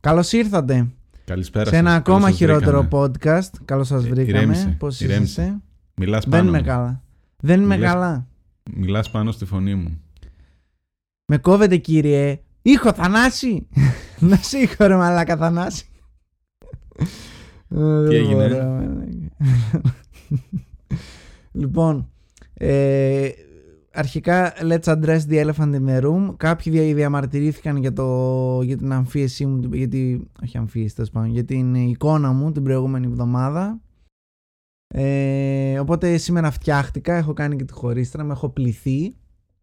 Καλώς ήρθατε Καλησπέρα σε ένα σας. ακόμα Καλώς σας χειρότερο βρήκαμε. podcast. Καλώς σας Ε, βρήκαμε. ηρέμησε, Πώς ηρέμησε. είσαστε; Μιλάς Δεν πάνω είμαι μου. καλά. Δεν είμαι Μιλάς- καλά. Μιλάς πάνω στη φωνή μου. Με κόβετε κύριε. Ήχο Θανάση. Να σε ήχο ρε μαλάκα Θανάση. Ε, δεν έγινε; μπορώ, μαλάκα. λοιπόν, ε, αρχικά let's address the elephant in the room. Κάποιοι δια- διαμαρτυρήθηκαν για, το, για την αμφίεσή μου, γιατί, όχι αμφίεση τέλος πάντων, για την εικόνα μου την προηγούμενη εβδομάδα. Ε, οπότε σήμερα φτιάχτηκα, έχω κάνει και τη χωρίστρα, με έχω πληθεί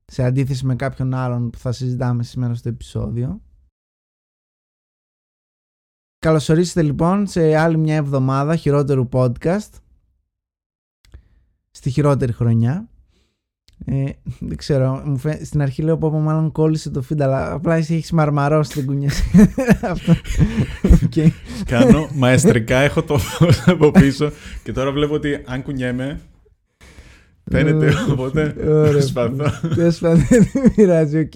σε αντίθεση με κάποιον άλλον που θα συζητάμε σήμερα στο επεισόδιο. Καλωσορίσετε λοιπόν σε άλλη μια εβδομάδα χειρότερου podcast στη χειρότερη χρονιά. Ε, δεν ξέρω, μου φαι... στην αρχή λέω πω μάλλον κόλλησε το feed αλλά απλά εσύ έχεις μαρμαρώσει την κουνιά Αυτό. Οκ. Κάνω μαεστρικά, έχω το φως από πίσω και τώρα βλέπω ότι αν κουνιέμαι φαίνεται οπότε Ωραία. προσπαθώ. Τέλος πάντων, δεν πειράζει, οκ.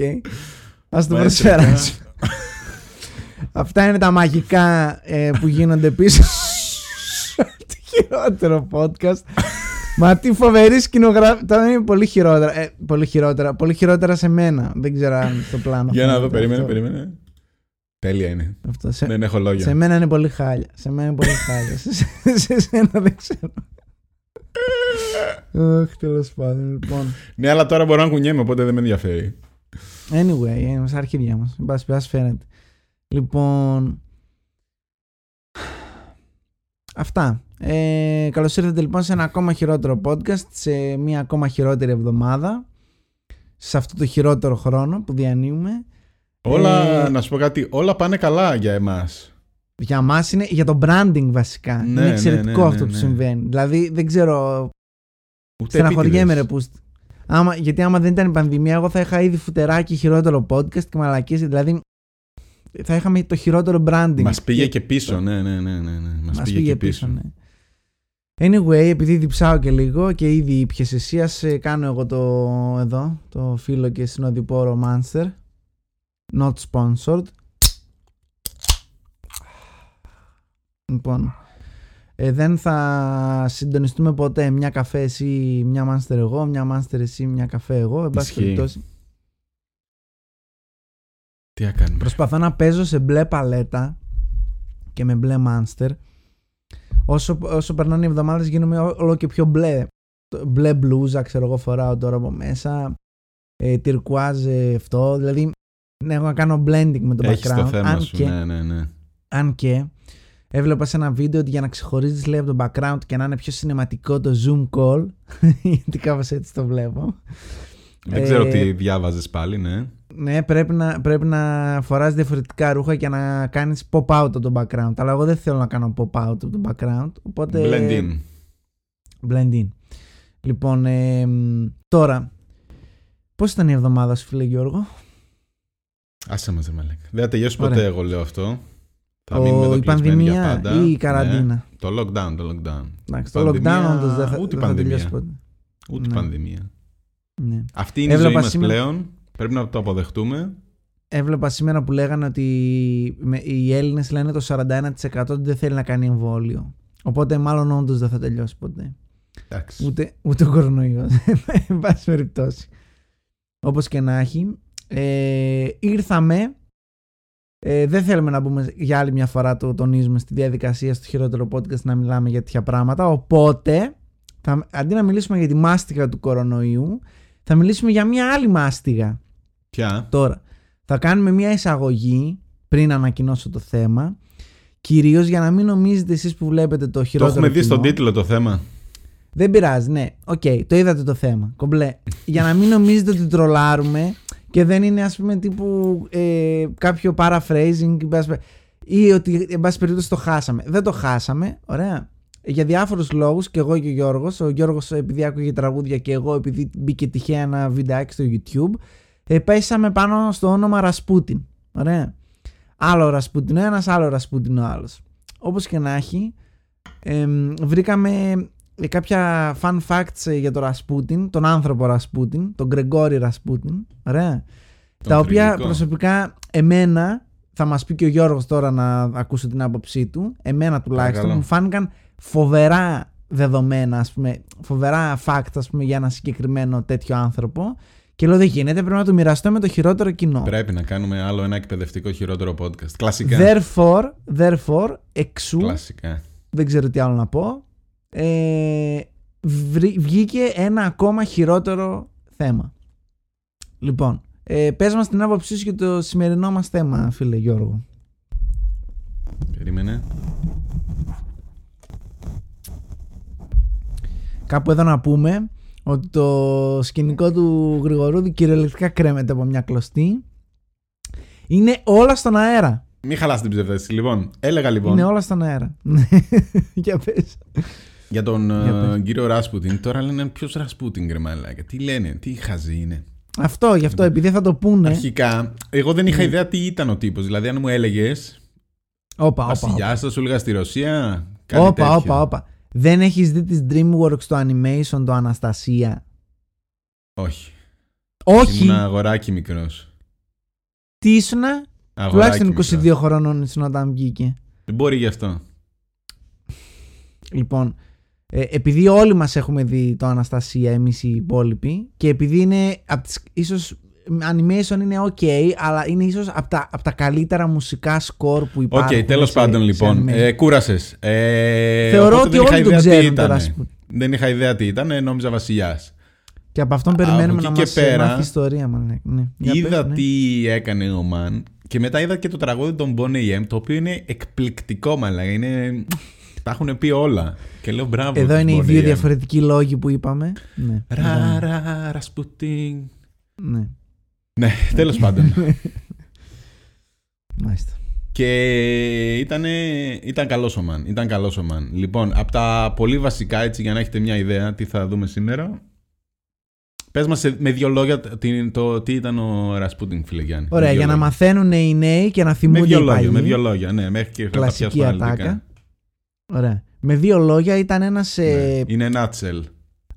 Ας το Μαεστρικά. προσπεράσω. Αυτά είναι τα μαγικά ε, που γίνονται πίσω το χειρότερο podcast. Μα τι φοβερή σκηνογράφη. Τώρα είναι πολύ χειρότερα. Ε, πολύ χειρότερα. Πολύ χειρότερα σε μένα. Δεν ξέρω αν στο πλάνο. Για να δω, φαίνεται περίμενε, αυτό. περίμενε. Τέλεια είναι. Αυτό. Σε, Δεν έχω λόγια. σε μένα είναι πολύ χάλια. Σε μένα είναι πολύ χάλια. σε, σε, σε σένα δεν ξέρω. Αχ, τέλος πάντων. Λοιπόν. Ναι, αλλά τώρα μπορώ να κουνιέμαι, οπότε δεν με ενδιαφέρει. Anyway, ε, στα αρχίδια μας. Εν πάση περιπτώσει φαίνεται. Λοιπόν... Αυτά. Ε, καλώς ήρθατε λοιπόν σε ένα ακόμα χειρότερο podcast, σε μια ακόμα χειρότερη εβδομάδα, σε αυτό το χειρότερο χρόνο που διανύουμε. Όλα, Ε, να σου πω κάτι, όλα πάνε καλά για εμάς. Για μας είναι για το branding βασικά. Ναι, είναι ναι, εξαιρετικό ναι, ναι, αυτό που ναι. συμβαίνει. Δηλαδή δεν ξέρω, Ούτε στεναχωριέμαι ρε επίτηδες. που... Άμα, γιατί άμα δεν ήταν η πανδημία, εγώ θα είχα ήδη φουτεράκι χειρότερο podcast και μαλακίες. Δηλαδή θα είχαμε το χειρότερο branding. Μας πήγε Και- και πίσω, ναι, ναι, ναι, ναι, ναι. Μας, Μας πήγε, και πίσω. ναι. Anyway, επειδή διψάω και λίγο και ήδη ήπιες εσύ, ας ε, κάνω εγώ το εδώ, το φίλο και συνοδοιπόρο Monster. Not sponsored. Λοιπόν, ε, δεν θα συντονιστούμε ποτέ μια καφέ εσύ, μια Monster εγώ, μια Monster εσύ, μια καφέ εγώ. Εν πάση Ισχύει. περιπτώσει, Τι έκανε. Προσπαθώ να παίζω σε μπλε παλέτα και με μπλε Monster. Όσο, όσο περνάνε οι εβδομάδες γίνομαι ό- όλο και πιο μπλε. Το Μπλε μπλούζα ξέρω εγώ φοράω τώρα από μέσα. Ε, τυρκουάζ ε, αυτό. Δηλαδή ναι, έχω να κάνω blending με το Έχεις background. το θέμα αν, σου, και, ναι, ναι, ναι. αν και έβλεπα σε ένα βίντεο ότι για να ξεχωρίζεις λέει από το background και να είναι πιο συναισθηματικό το zoom call γιατί κάπως έτσι το βλέπω Δεν ξέρω Ε, τι διάβαζες πάλι, ναι. Ναι, πρέπει να, πρέπει να φοράς διαφορετικά ρούχα και να κάνεις pop out από το background. Αλλά εγώ δεν θέλω να κάνω pop out από το background. Οπότε... Blend in. Blend in. Λοιπόν, ε, μ, τώρα, πώς ήταν η εβδομάδα σου φίλε Γιώργο; Άσε μας, ρε μαλάκα. Δεν θα τελειώσει Ωραία. ποτέ, εγώ λέω αυτό. Θα Ο- μείνουμε εδώ η κλεισμένοι για πανδημία πάντα. ή η Ναι. καραντίνα. Το lockdown, το lockdown. Εντάξει, το Πανδημία, lockdown όντως δεν θα, ούτε δεν θα πανδημία. τελειώσει ποτέ. Ούτε Ναι. πανδημία. Ναι. Αυτή είναι Έβλεπα η ζωή μας σήμερα- πλέον. Πρέπει να το αποδεχτούμε. Έβλεπα σήμερα που λέγανε ότι με- οι Έλληνες λένε το 41% ότι δεν θέλει να κάνει εμβόλιο. Οπότε μάλλον όντως δεν θα τελειώσει ποτέ. Εντάξει. Ούτε, ούτε ο κορονοϊός. Εν πάση περιπτώσει. Όπως και να έχει. Ε, ήρθαμε. Ε, δεν θέλουμε να μπούμε για άλλη μια φορά το τονίζουμε στη διαδικασία στο χειρότερο podcast να μιλάμε για τέτοια πράγματα. Οπότε, θα, αντί να μιλήσουμε για τη μάστιγα του κορονοϊού, θα μιλήσουμε για μια άλλη μάστιγα. Ποια; Τώρα, θα κάνουμε μια εισαγωγή πριν ανακοινώσω το θέμα. Κυρίως για να μην νομίζετε εσείς που βλέπετε το Το χειρότερο έχουμε δει κοινό. στον τίτλο το θέμα. Δεν πειράζει, ναι. Οκ, το είδατε το θέμα. Κομπλέ. Για να μην νομίζετε ότι τρολάρουμε και δεν είναι ας πούμε τύπου ε, κάποιο paraphrasing εν πάση πε- ή ότι εν πάση περιπτώσει το χάσαμε. Δεν το χάσαμε, ωραία. Για διάφορους λόγους και εγώ και ο Γιώργος. Ο Γιώργος επειδή άκουγε τραγούδια και εγώ επειδή μπήκε τυχαία ένα βιντεάκι στο YouTube. Ε, πέσαμε πάνω στο όνομα Ρασπούτιν. Ωραία. Άλλο Ρασπούτιν ο ένας, άλλο Ρασπούτιν ο άλλος. Όπως και να έχει, εμ, βρήκαμε ε, κάποια fun facts ε, για τον Ρασπούτιν, τον άνθρωπο Ρασπούτιν, τον Γκρεγόρη Ρασπούτιν. Ωραία. Τον τα οποία θρηλυκό. προσωπικά εμένα θα μας πει και ο Γιώργος τώρα να ακούσω την άποψή του. Εμένα τουλάχιστον Παρακαλώ. μου φάνηκαν φοβερά δεδομένα, ας πούμε, φοβερά fact ας πούμε, για ένα συγκεκριμένο τέτοιο άνθρωπο. Και λέω δεν γίνεται, πρέπει να το μοιραστώ με το χειρότερο κοινό. Πρέπει να κάνουμε άλλο ένα εκπαιδευτικό χειρότερο podcast. Κλασικά. Therefore, therefore, εξού, Κλασικά. δεν ξέρω τι άλλο να πω, ε, βρή- βγήκε ένα ακόμα χειρότερο θέμα. Λοιπόν, ε, πες μας την άποψή σου για το σημερινό μας θέμα, φίλε Γιώργο. Περίμενε. Κάπου εδώ να πούμε ότι το σκηνικό του Γρηγορούδη κυριολεκτικά κρέμεται από μια κλωστή. Είναι όλα στον αέρα. Μην χαλάς την ψευδέστηση. Λοιπόν, έλεγα λοιπόν Είναι όλα στον αέρα. Για πες. για τον Για ε, πες. κύριο Ράσπουτιν. Τώρα λένε ποιος Ρασπούτιν, ρε μαλάκα; Τι λένε, τι χαζή είναι; Αυτό, γι' αυτό, επειδή θα το πούνε. Αρχικά, εγώ δεν είχα Ναι. ιδέα τι ήταν ο τύπος. Δηλαδή, αν μου έλεγες Όπα, όπα. Βασιλιάς, θα σου έλεγα στη Ρωσία. Κάτι Όπα, τέτοιο. όπα, όπα. Δεν έχεις δει τις DreamWorks το animation το Αναστασία; Όχι. Όχι. Ήμουν αγοράκι μικρός. Τι ήσουνα; Τουλάχιστον 22 χρονών ήσουν όταν βγήκε. Δεν μπορεί γι' αυτό. Λοιπόν, ε, επειδή όλοι μας έχουμε δει το Αναστασία εμείς οι υπόλοιποι και επειδή είναι απ τις, ίσως animation είναι ok αλλά είναι ίσως από τα, απ' τα καλύτερα μουσικά σκορ που Οκ, υπάρχουν τέλος σε- πάντων σε λοιπόν. animation. Ε, Κούρασες. Ε, Θεωρώ οπότε ότι δεν είχα όλοι τον ιδέα τι ξέρουν ήτανε. τώρα ας πούμε. Δεν είχα ιδέα τι ήταν, ε, νόμιζα Βασιλιάς. και από αυτόν Από περιμένουμε εκεί να και μας πέρα, μάθει ιστορία μάλλον. Ναι. Για Είδα πες, ναι. τι έκανε ο Μαν και μετά είδα και το τραγούδι των Bonnie M το οποίο είναι εκπληκτικό μαλάκα. Είναι... Τα έχουν πει όλα. Και λέω μπράβο. Εδώ τους είναι οι Bonnie δύο M. διαφορετικοί λόγοι που είπαμε. Ναι. Ρα, ρα, Ρασπουτίν. ναι. Ναι, τέλος πάντων. Μάλιστα. Και ήταν, ήταν καλός ο Μαν. Ήταν καλός ο Μαν. Λοιπόν, από τα πολύ βασικά έτσι για να έχετε μια ιδέα τι θα δούμε σήμερα. Πες μας σε- με δύο λόγια τι, το, τι ήταν ο Ρασπούτιν, φίλε Γιάννη. Με Ωραία, δύο για να λόγια. μαθαίνουν οι νέοι και να Με θυμούνται δύο οι λόγια, παλιοί. με δύο λόγια, ναι, μέχρι και θα τα Κλασική πιάσουμε αναλυτικά. ατάκα. Ωραία. Με δύο λόγια ήταν ένας Ναι. ε, Είναι nutshell.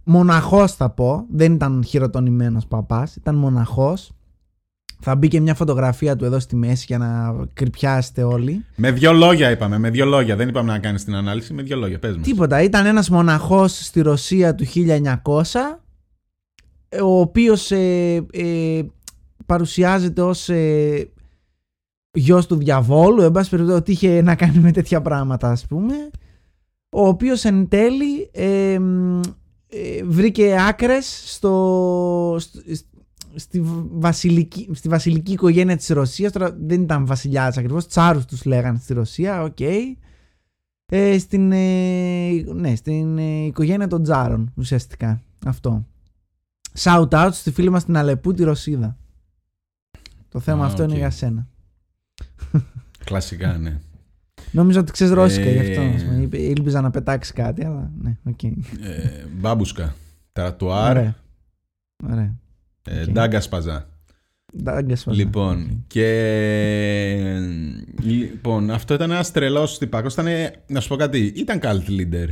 μοναχός θα πω. Δεν ήταν χειροτονημένος παπάς. Ήταν μοναχός. Θα μπει και μια φωτογραφία του εδώ στη μέση για να κρυπιάσετε όλοι. Με δύο λόγια είπαμε, με δύο λόγια. Δεν είπαμε να κάνεις την ανάλυση, με δύο λόγια. Πες μας. Τίποτα. Ήταν ένας μοναχός στη Ρωσία του 1900 ε, ο οποίος ε, ε, παρουσιάζεται ως ε, γιος του διαβόλου, εν πάση περιπτώσει ότι είχε να κάνει με τέτοια πράγματα ας πούμε, ο οποίος εν τέλει ε, μ, ε, βρήκε άκρες στο, στο- στη, βασιλική, στη βασιλική οικογένεια της Ρωσίας, τώρα δεν ήταν βασιλιάς ακριβώς, τσάρους τους λέγανε στη Ρωσία, οκ. Ε, στην, ε, ναι, στην ε, οικογένεια των Τσάρων ουσιαστικά. Αυτό. Shout out στη φίλη μας την Αλεπού τη Ρωσίδα. Το θέμα Α, αυτό οκ. είναι για σένα. Κλασικά, ναι. Νόμιζα ότι ξέρεις ρώσικα γι' αυτό. Ε. ας πούμε. Είπε- Ήλπιζα να πετάξει κάτι, αλλά ναι, οκ. Ε, μπάμπουσκα. Τρατουάρ. Ωραία. Ωραία. Ε, Οκ. Ντάγκα σπαζά. Ντάγκα σπαζά. Λοιπόν, Οκ. και. Λοιπόν, αυτό ήταν ένα τρελό τυπάκος. Ήταν, να σου πω κάτι, ήταν cult leader.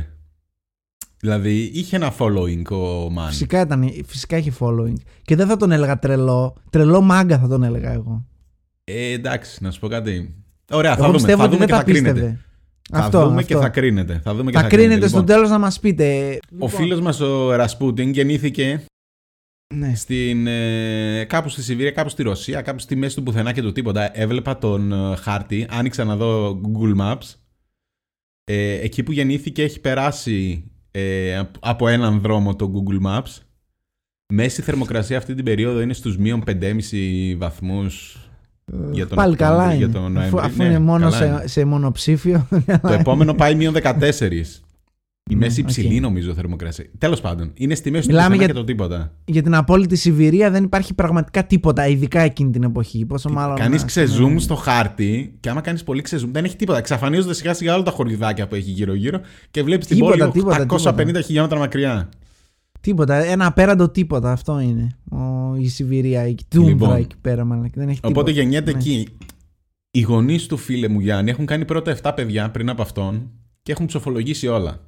Δηλαδή, είχε ένα following ο man. Φυσικά, ήταν, φυσικά είχε following. Και δεν θα τον έλεγα τρελό. Τρελό μάγκα θα τον έλεγα εγώ. Ε, εντάξει, να σου πω κάτι. Ωραία, θα εγώ δούμε, πιστεύω θα ότι δούμε δεν και τα θα κρίνετε. πίστευε. Θα αυτό, δούμε αυτό. και θα κρίνετε. Θα, δούμε και Θα θα κρίνετε στο Λοιπόν, τέλος να μας πείτε. Ο Λοιπόν, φίλος μας ο Ρασπούτιν γεννήθηκε Ναι. στην, ε, κάπου στη Σιβήρια, κάπου στη Ρωσία, κάπου στη μέση του πουθενά και του τίποτα. Έβλεπα τον ε, χάρτη, άνοιξα να δω Google Maps. Ε, εκεί που γεννήθηκε έχει περάσει ε, απ- από έναν δρόμο το Google Maps. Μέση θερμοκρασία αυτή την περίοδο είναι στους μείον 5,5 βαθμούς για τον Πάλι Οκτώβριο, καλά για είναι. τον αφού Νοέμβρη. αφού Ναι, είναι μόνο καλά σε, είναι. σε μονοψήφιο. Το επόμενο πάει μείον 14. Η Ναι, μέση οκ. υψηλή νομίζω θερμοκρασία. Τέλος πάντων, είναι στη μέση του Μιλάμε πουθενά για- και το τίποτα. Για την απόλυτη Σιβηρία δεν υπάρχει πραγματικά τίποτα, ειδικά εκείνη την εποχή. Πόσο μάλλον. Κάνεις να- ξεζούμ στο χάρτη και άμα κάνεις πολύ ξεζούμ δεν έχει τίποτα. Εξαφανίζονται σιγά σιγά όλα τα χωριδάκια που έχει γύρω-γύρω και βλέπεις την Τίποτα, πόλη τίποτα, 850 τίποτα. χιλιόμετρα μακριά. Τίποτα. Ένα απέραντο τίποτα. Αυτό είναι. Ο, η Σιβηρία, η Τούμβρα Λοιπόν. εκεί πέρα, μάλλον. Δεν έχει Οπότε τίποτα. γεννιέται Ναι. εκεί. Οι γονείς του φίλε μου Γιάννη έχουν κάνει πρώτα 7 παιδιά πριν από αυτόν και έχουν ψοφολογήσει όλα.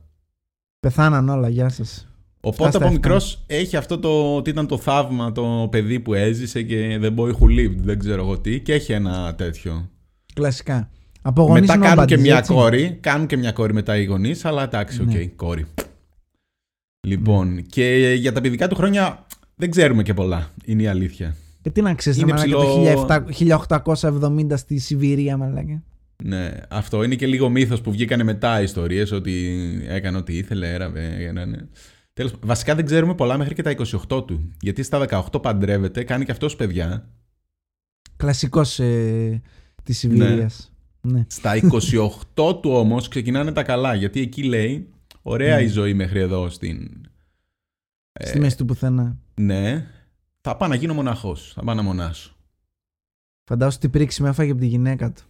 Πεθάναν όλα, γεια σας. Οπότε στα από εφτά. μικρός έχει αυτό το ότι ήταν το θαύμα το παιδί που έζησε και the boy who lived, δεν ξέρω εγώ τι, και έχει ένα τέτοιο. Κλασικά. Από γονείς Μετά κάνουν nobodies, και μια έτσι. κόρη. Κάνουν και μια κόρη μετά οι γονείς, αλλά εντάξει, οκ, Ναι. κόρη. Λοιπόν, και για τα παιδικά του χρόνια δεν ξέρουμε και πολλά. Είναι η αλήθεια. Και τι να ξέρεις, Είναι να ψηλό- το 1870 στη Σιβηρία, μαλάκα. Ναι, αυτό είναι και λίγο μύθος που βγήκανε μετά οι ιστορίες ότι έκανε ό,τι ήθελε, έραβε, έκανε. Τέλος, βασικά δεν ξέρουμε πολλά μέχρι και τα 28 του. Γιατί στα 18 παντρεύεται, κάνει και αυτός παιδιά. Κλασικός ε, της Σιβηρίας. Ναι. Στα 28 του όμως ξεκινάνε τα καλά. Γιατί εκεί λέει, ωραία Ναι. η ζωή μέχρι εδώ στην... Ε, Στη μέση του πουθενά. Ναι, θα πάω να γίνω μοναχός, θα πάω να μονάσω. Φαντάζομαι τι πρίξη με έφαγε από τη γυναίκα του.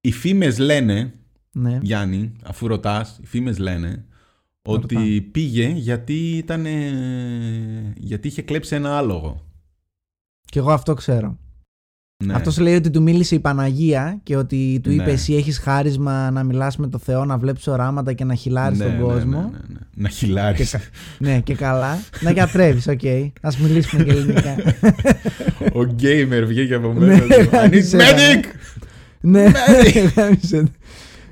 Οι φήμες λένε, Ναι. Γιάννη, αφού ρωτάς, οι φήμες λένε ότι Ρωτάω. πήγε γιατί ήταν. γιατί είχε κλέψει ένα άλογο. Και εγώ αυτό ξέρω. Ναι. Αυτός λέει ότι του μίλησε η Παναγία και ότι του είπε: Ναι. Εσύ έχεις χάρισμα να μιλάς με το Θεό, να βλέπεις οράματα και να χυλάρεις Ναι, τον ναι, κόσμο. Ναι, ναι, ναι. Να χυλάρεις. Και κα- ναι, και καλά. να γιατρεύεις, οκ. Α μιλήσουμε και ελληνικά. Ο γκέιμερ βγήκε από Ναι, μέσα. του. I need γάμισε, medic! Ναι, γάμισε.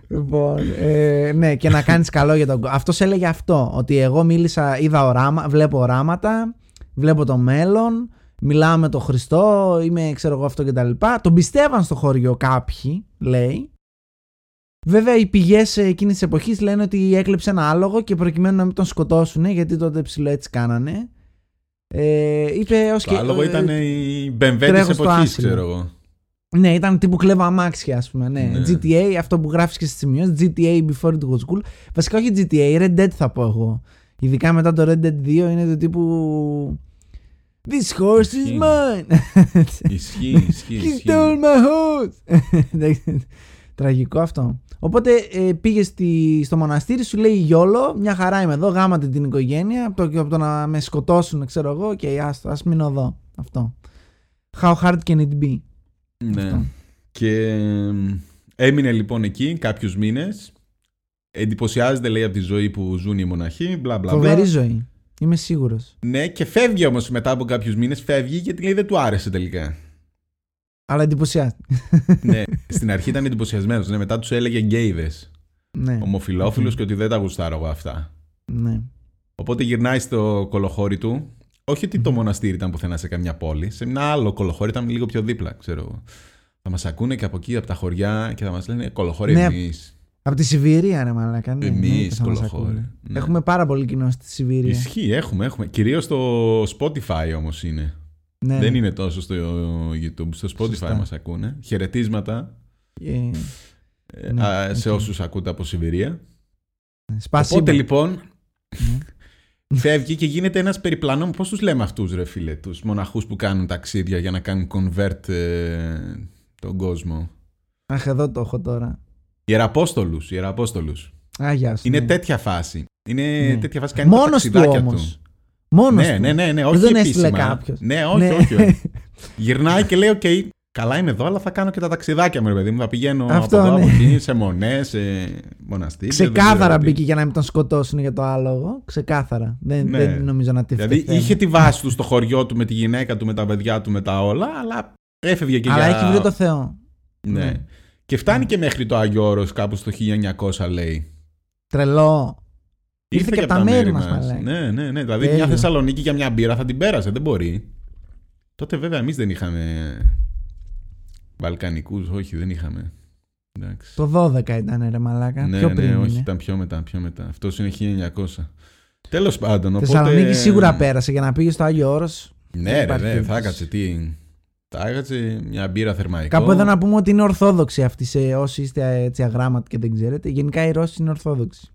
Λοιπόν, ε, ναι, και να κάνεις καλό για τον κόσμο. Αυτός έλεγε αυτό. Ότι εγώ μίλησα, είδα οράμα, βλέπω οράματα, βλέπω το μέλλον, μιλάω με τον Χριστό, είμαι ξέρω εγώ αυτό κτλ. Τον πιστεύαν στο χωριό κάποιοι, λέει. Βέβαια, οι πηγές εκείνης της εποχής λένε ότι έκλεψε ένα άλογο και προκειμένου να μην τον σκοτώσουν, γιατί τότε ψηλό έτσι κάνανε. Ε, είπε ως Το και, άλογο ε, ήταν η μπεμβέ της τρέχω στο εποχής, άσυλο. ξέρω εγώ. Ναι, ήταν τύπου κλέβα αμάξια, ας πούμε. Ναι. Ναι. GTA, αυτό που γράφεις και στις σημειώσεις. GTA before it was cool. Βασικά όχι GTA, Red Dead θα πω εγώ. Ειδικά μετά το Red Dead 2 είναι το τύπου. This horse is Ισχύει. mine. Ισχύει, ισχύει. He ισχύει. stole my horse. Εντάξει, Τραγικό αυτό. Οπότε ε, πήγες στη, στο μοναστήρι, σου λέει Γιόλο, μια χαρά είμαι εδώ, γάματε την οικογένεια. Από το, από το να με σκοτώσουν, ξέρω εγώ, και άστο, ας μείνω εδώ. Αυτό. How hard can it be? Ναι. Αυτό. Και εμ, έμεινε λοιπόν εκεί κάποιους μήνες. Εντυπωσιάζεται λέει από τη ζωή που ζουν οι μοναχοί. Μπλα μπλα Φοβερή μπλα. ζωή. Είμαι σίγουρος. Ναι, και φεύγει όμως μετά από κάποιους μήνες. Φεύγει γιατί λέει δεν του άρεσε τελικά. Αλλά εντυπωσιάζει. ναι, στην αρχή ήταν εντυπωσιασμένος. Ναι, μετά τους έλεγε γκέιδες. ναι. Ομοφιλόφιλου και ότι δεν τα γουστάρω εγώ αυτά. ναι. Οπότε γυρνάει στο κολοχώρι του. Όχι ότι το μοναστήρι ήταν πουθενά σε καμιά πόλη. Σε ένα άλλο κολοχώρι ήταν λίγο πιο δίπλα, ξέρω εγώ. Θα μας ακούνε και από εκεί, από τα χωριά και θα μας λένε κολοχώρι Ναι, εμείς. Από τη Σιβηρία, ρε Μαλάκα. Ναι, Εμείς, ναι, θα μας κολοχώρι. ακούνε. Ναι. Έχουμε πάρα πολύ κοινό στη Σιβηρία. Ισχύει, έχουμε, έχουμε. Κυρίως στο Spotify όμως είναι. Ναι, Δεν ναι. είναι τόσο στο YouTube. Στο Spotify Σωστά. μας ακούνε. Χαιρετίσματα Ε, ε, Ναι, α, σε οκ. όσους ακούτε από Σιβηρία. спасибо. Οπότε λοιπόν Ναι. Φεύγει και γίνεται ένας περιπλανών. Πώς τους λέμε αυτούς ρε φίλε, τους μοναχούς που κάνουν ταξίδια για να κάνουν convert ε, τον κόσμο; Αχ, εδώ το έχω τώρα. Ιεραπόστολους, ιεραπόστολους. Α, γεια σου. Είναι ναι. τέτοια φάση. Είναι Ναι. τέτοια φάση κάνει τα Μόνος του ταξιδάκια όμως. Μόνος ναι, του. ναι, ναι, ναι, Δεν όχι τον έστειλε επίσημα. κάποιος. Ναι, όχι, Ναι. όχι, όχι. Γυρνάει και λέει, οκ, καλά είμαι εδώ, αλλά θα κάνω και τα ταξιδάκια μου, ρε παιδί μου. Θα πηγαίνω Αυτό, από εδώ, ναι. από εκεί, σε μονές, σε μοναστήρια. δεν Ξεκάθαρα ξέρω τι. μπήκε για να μην τον σκοτώσουν για το άλογο. Ξεκάθαρα. Δεν, Ναι. δεν νομίζω να τη Δηλαδή είχε τη βάση του στο χωριό του με τη γυναίκα του, με τα παιδιά του, με τα όλα, αλλά έφευγε και Αλλά για... έχει βρει το Θεό. Ναι. Ναι. Και φτάνει και μέχρι το Άγιο Όρος κάπου στο 1900 λέει. Τρελό. Ήρθε και από τα μέρη μας, μαλάκα. Ναι, ναι, ναι. Δηλαδή Τέλειο. μια Θεσσαλονίκη για μια μπύρα θα την πέρασε, δεν μπορεί. Τότε βέβαια εμείς δεν είχαμε Βαλκανικούς, όχι δεν είχαμε. Εντάξει. Το 12 ήταν ρε μαλάκα. ναι, πιο ναι, πριν όχι, είναι. ήταν πιο μετά, πιο μετά. Αυτός είναι 1900. Τέλος πάντων, οπότε... Θεσσαλονίκη σίγουρα πέρασε για να πήγε στο Άγιο Όρος. Ναι, Δεν ρε, υπάρχει ναι, θα περίπτωση. έκατσε τι. Θα έκατσε μια μπύρα θερμαϊκό. Κάπου εδώ να πούμε ότι είναι ορθόδοξη αυτή σε όσοι είστε έτσι αγράμματοι και δεν ξέρετε. Γενικά οι Ρώσοι είναι ορθόδοξοι.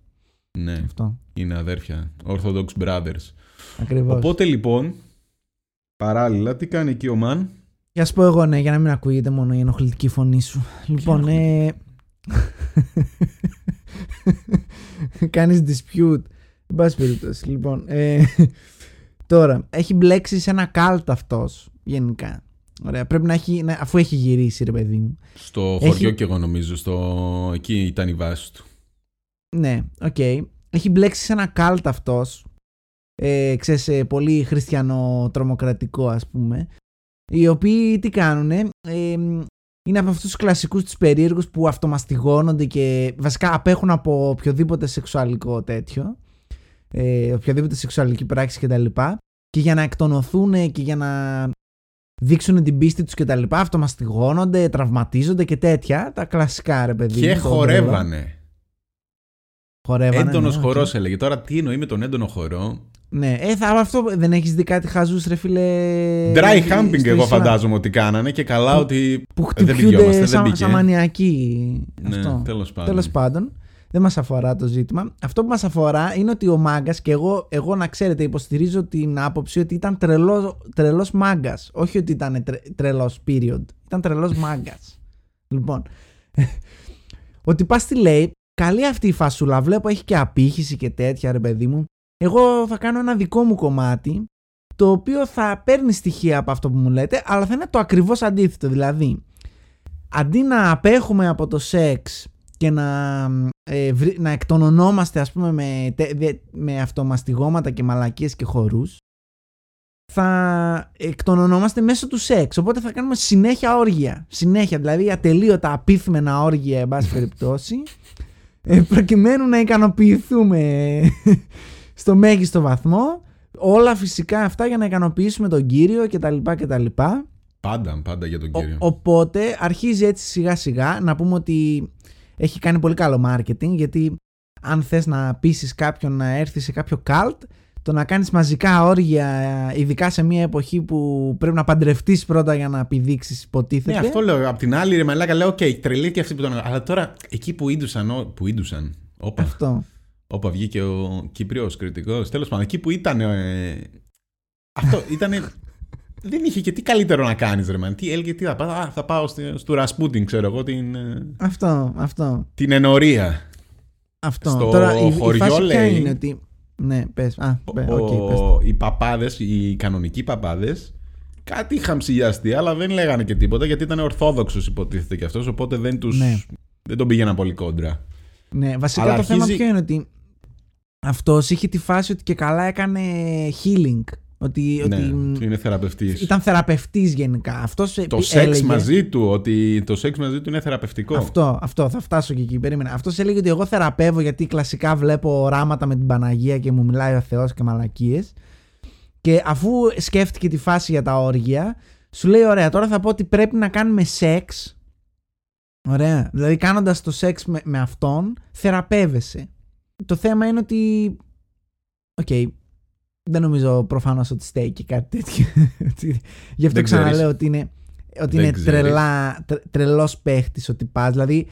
Ναι, Αυτό. είναι αδέρφια. Orthodox Brothers. Ακριβώς. Οπότε λοιπόν, παράλληλα, τι κάνει εκεί ο Μαν; Για σου πω εγώ, ναι, για να μην ακούγεται μόνο η ενοχλητική φωνή σου. Λοιπόν, ε... Κάνεις dispute. Εν πάση περιπτώσει. Λοιπόν, ε... τώρα, έχει μπλέξει σε ένα cult αυτός, γενικά. Ωραία, πρέπει να έχει, να- αφού έχει γυρίσει ρε παιδί μου. Στο Έχει- χωριό και εγώ νομίζω. Στο... Εκεί ήταν η βάση του. Ναι, οκ. Έχει μπλέξει σε ένα cult αυτός. Ε, ξέρεις, ε, πολύ χριστιανοτρομοκρατικό ας πούμε. Οι οποίοι τι κάνουνε. Ε, είναι από αυτούς τους κλασικούς τους περίεργους που αυτομαστιγώνονται και βασικά απέχουν από οποιοδήποτε σεξουαλικό τέτοιο. Ε, οποιαδήποτε σεξουαλική πράξη κτλ. Και, και για να εκτονωθούν και για να δείξουν την πίστη τους κτλ. Αυτομαστιγώνονται, τραυματίζονται και τέτοια. Τα κλασικά ρε παιδί. Και χορεύανε. Χορεύανε. Έντονος ναι, χορός οκ. έλεγε. Τώρα τι εννοεί με τον έντονο χορό; Ναι, ε, θα, αυτό δεν έχεις δει κάτι χαζούς, ρε φίλε; Dry στο humping εγώ Ισλάμ, φαντάζομαι ότι κάνανε και καλά ότι. Που δεν χτυπιούνται πηγιόμαστε, δεν σαν, μπήκε. σαν μανιακοί. Ναι, αυτό. τέλος πάντων. Τέλος πάντων, δεν μας αφορά το ζήτημα. Αυτό που μας αφορά είναι ότι ο μάγκας και εγώ, εγώ να ξέρετε υποστηρίζω την άποψη ότι ήταν τρελός, τρελός μάγκας. Όχι ότι ήταν τρε, τρελός period. Ήταν τρελός μάγκας. λοιπόν, ότι πας τι λέει, καλή αυτή η φασούλα, βλέπω έχει και απήχηση και τέτοια ρε παιδί μου. Εγώ θα κάνω ένα δικό μου κομμάτι το οποίο θα παίρνει στοιχεία από αυτό που μου λέτε, αλλά θα είναι το ακριβώς αντίθετο. Δηλαδή, αντί να απέχουμε από το σεξ και να, ε, βρει- να εκτονωνόμαστε ας πούμε με, τε- δε- με αυτομαστιγώματα και μαλακίες και χορούς θα εκτονωνόμαστε μέσω του σεξ οπότε θα κάνουμε συνέχεια όργια συνέχεια δηλαδή ατελείωτα απίθμενα όργια εν πάση περιπτώσει ε, προκειμένου να ικανοποιηθούμε στο μέγιστο βαθμό όλα φυσικά αυτά για να ικανοποιήσουμε τον κύριο κτλ κτλ Πάντα, πάντα για τον ο- κύριο. οπότε αρχίζει έτσι σιγά σιγά να πούμε ότι έχει κάνει πολύ καλό marketing γιατί αν θες να πείσεις κάποιον να έρθει σε κάποιο cult το να κάνεις μαζικά όργια ειδικά σε μια εποχή που πρέπει να παντρευτείς πρώτα για να επιδείξεις υποτίθεται Ναι, αυτό λέω. Απ' την άλλη, ρε Μαλάκα, λέω: Οκ, τρελή και αυτή που τον. Αλλά τώρα εκεί που ίντουσαν. ο- Που ίντουσαν. Όπα. αυτό Όπα βγήκε ο Κύπριο Κρητικός. Τέλος πάντων, εκεί που ήταν. ε, αυτό ήταν. δεν είχε και τι καλύτερο να κάνεις, ρε man. Τι έλεγε, τι θα πάω. Α, θα πάω στη- στο Ρασπούτιν, ξέρω εγώ, την, ε, αυτό, αυτό, την ενορία. αυτό. Στο Τώρα η, η χωριό, φάση ποια λέει, είναι ότι ναι πες, α, πε, Ο- οκ, πες το. οι παπάδες, οι κανονικοί παπάδες, κάτι είχαν ψυλλιαστεί, αλλά δεν λέγανε και τίποτα γιατί ήταν Ορθόδοξος, υποτίθεται κι αυτός. Οπότε δεν, τους, Ναι. δεν τον πήγαιναν πολύ κόντρα. Ναι, βασικά Αλλά το θέμα αρχίζει- ποιο είναι ότι αυτός είχε τη φάση ότι και καλά έκανε healing ότι, ναι, ότι είναι θεραπευτής. ήταν θεραπευτής γενικά. Αυτός Το επί- σεξ έλεγε- μαζί του, ότι το σεξ μαζί του είναι θεραπευτικό. Αυτό, αυτό, θα φτάσω και εκεί. Περίμενε. Αυτός έλεγε ότι εγώ θεραπεύω γιατί κλασικά βλέπω οράματα με την Παναγία και μου μιλάει ο Θεός και μαλακίες. Και αφού σκέφτηκε τη φάση για τα όργια, σου λέει: Ωραία, τώρα θα πω ότι πρέπει να κάνουμε σεξ. Ωραία. Δηλαδή, κάνοντας το σεξ με, με αυτόν, θεραπεύεσαι. Το θέμα είναι ότι. Οκ. δεν νομίζω προφανώς ότι στέκει και κάτι τέτοιο. Γι' αυτό Δεν ξαναλέω ξέρεις. ότι είναι, ότι Δεν είναι ξέρεις. τρελά, τρε, τρελός παίχτης ο τυπάς. Δηλαδή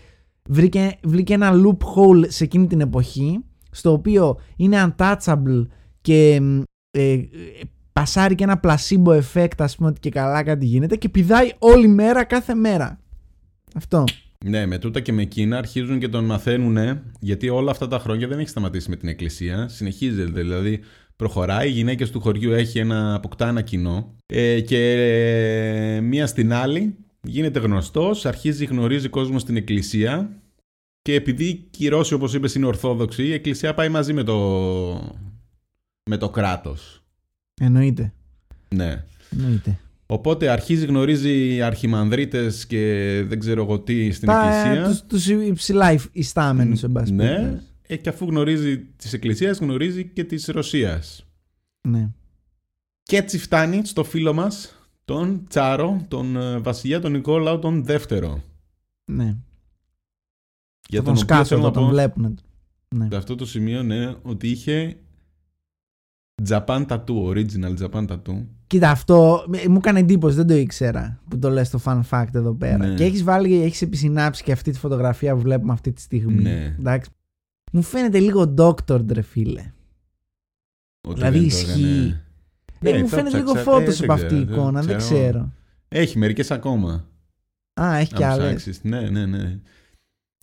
βρήκε, βρήκε ένα loophole σε εκείνη την εποχή στο οποίο είναι untouchable και μ, ε, ε, πασάρει και ένα placebo effect ας πούμε ότι και καλά κάτι γίνεται και πηδάει όλη μέρα κάθε μέρα. Αυτό. Ναι, με τούτα και με εκείνα αρχίζουν και τον μαθαίνουν γιατί όλα αυτά τα χρόνια δεν έχει σταματήσει με την εκκλησία. Συνεχίζεται, δηλαδή προχωράει, οι γυναίκες του χωριού έχει ένα, αποκτά ένα κοινό ε, και ε, μία στην άλλη γίνεται γνωστός, αρχίζει γνωρίζει κόσμος στην εκκλησία και επειδή οι Ρώσοι όπως είπες είναι ορθόδοξοι, η εκκλησία πάει μαζί με το, με το κράτος. Εννοείται. Ναι. Εννοείται. Οπότε αρχίζει, γνωρίζει αρχιμανδρίτες και δεν ξέρω εγώ τι στην εκκλησία. τους, τους υψηλά υφ- ιστάμενους εν πάση Ναι, περιπτώσει. ε, και αφού γνωρίζει της Εκκλησίας, γνωρίζει και της Ρωσίας. ναι. Και έτσι φτάνει στο φίλο μας, τον Τσάρο, τον ε, βασιλιά, τον Νικόλαο, τον δεύτερο. ναι. Για θα τον οποίο σκάσω θέλω όταν να τον πω, βλέπουν. Ναι. σε αυτό το σημείο, ναι, ότι είχε Japan Tattoo, original Japan Tattoo. Κοίτα, αυτό ε, μου έκανε εντύπωση, δεν το ήξερα που το λες το fun fact εδώ πέρα. Ναι. Και έχεις βάλει, έχεις επισυνάψει και αυτή τη φωτογραφία που βλέπουμε αυτή τη στιγμή. Ναι. Εντάξει. Μου φαίνεται λίγο doctor, ρε φίλε. Ότι Δηλαδή δεν το ισχύει. έκανε. Ε, Ναι, μου το φαίνεται λίγο ψάξα. φώτος Ε, από δεν αυτή η ξέρω, εικόνα, δεν ξέρω. Έχει μερικές ακόμα. Α, έχει κι Αν άλλες. ψάξεις. Ναι, ναι, ναι.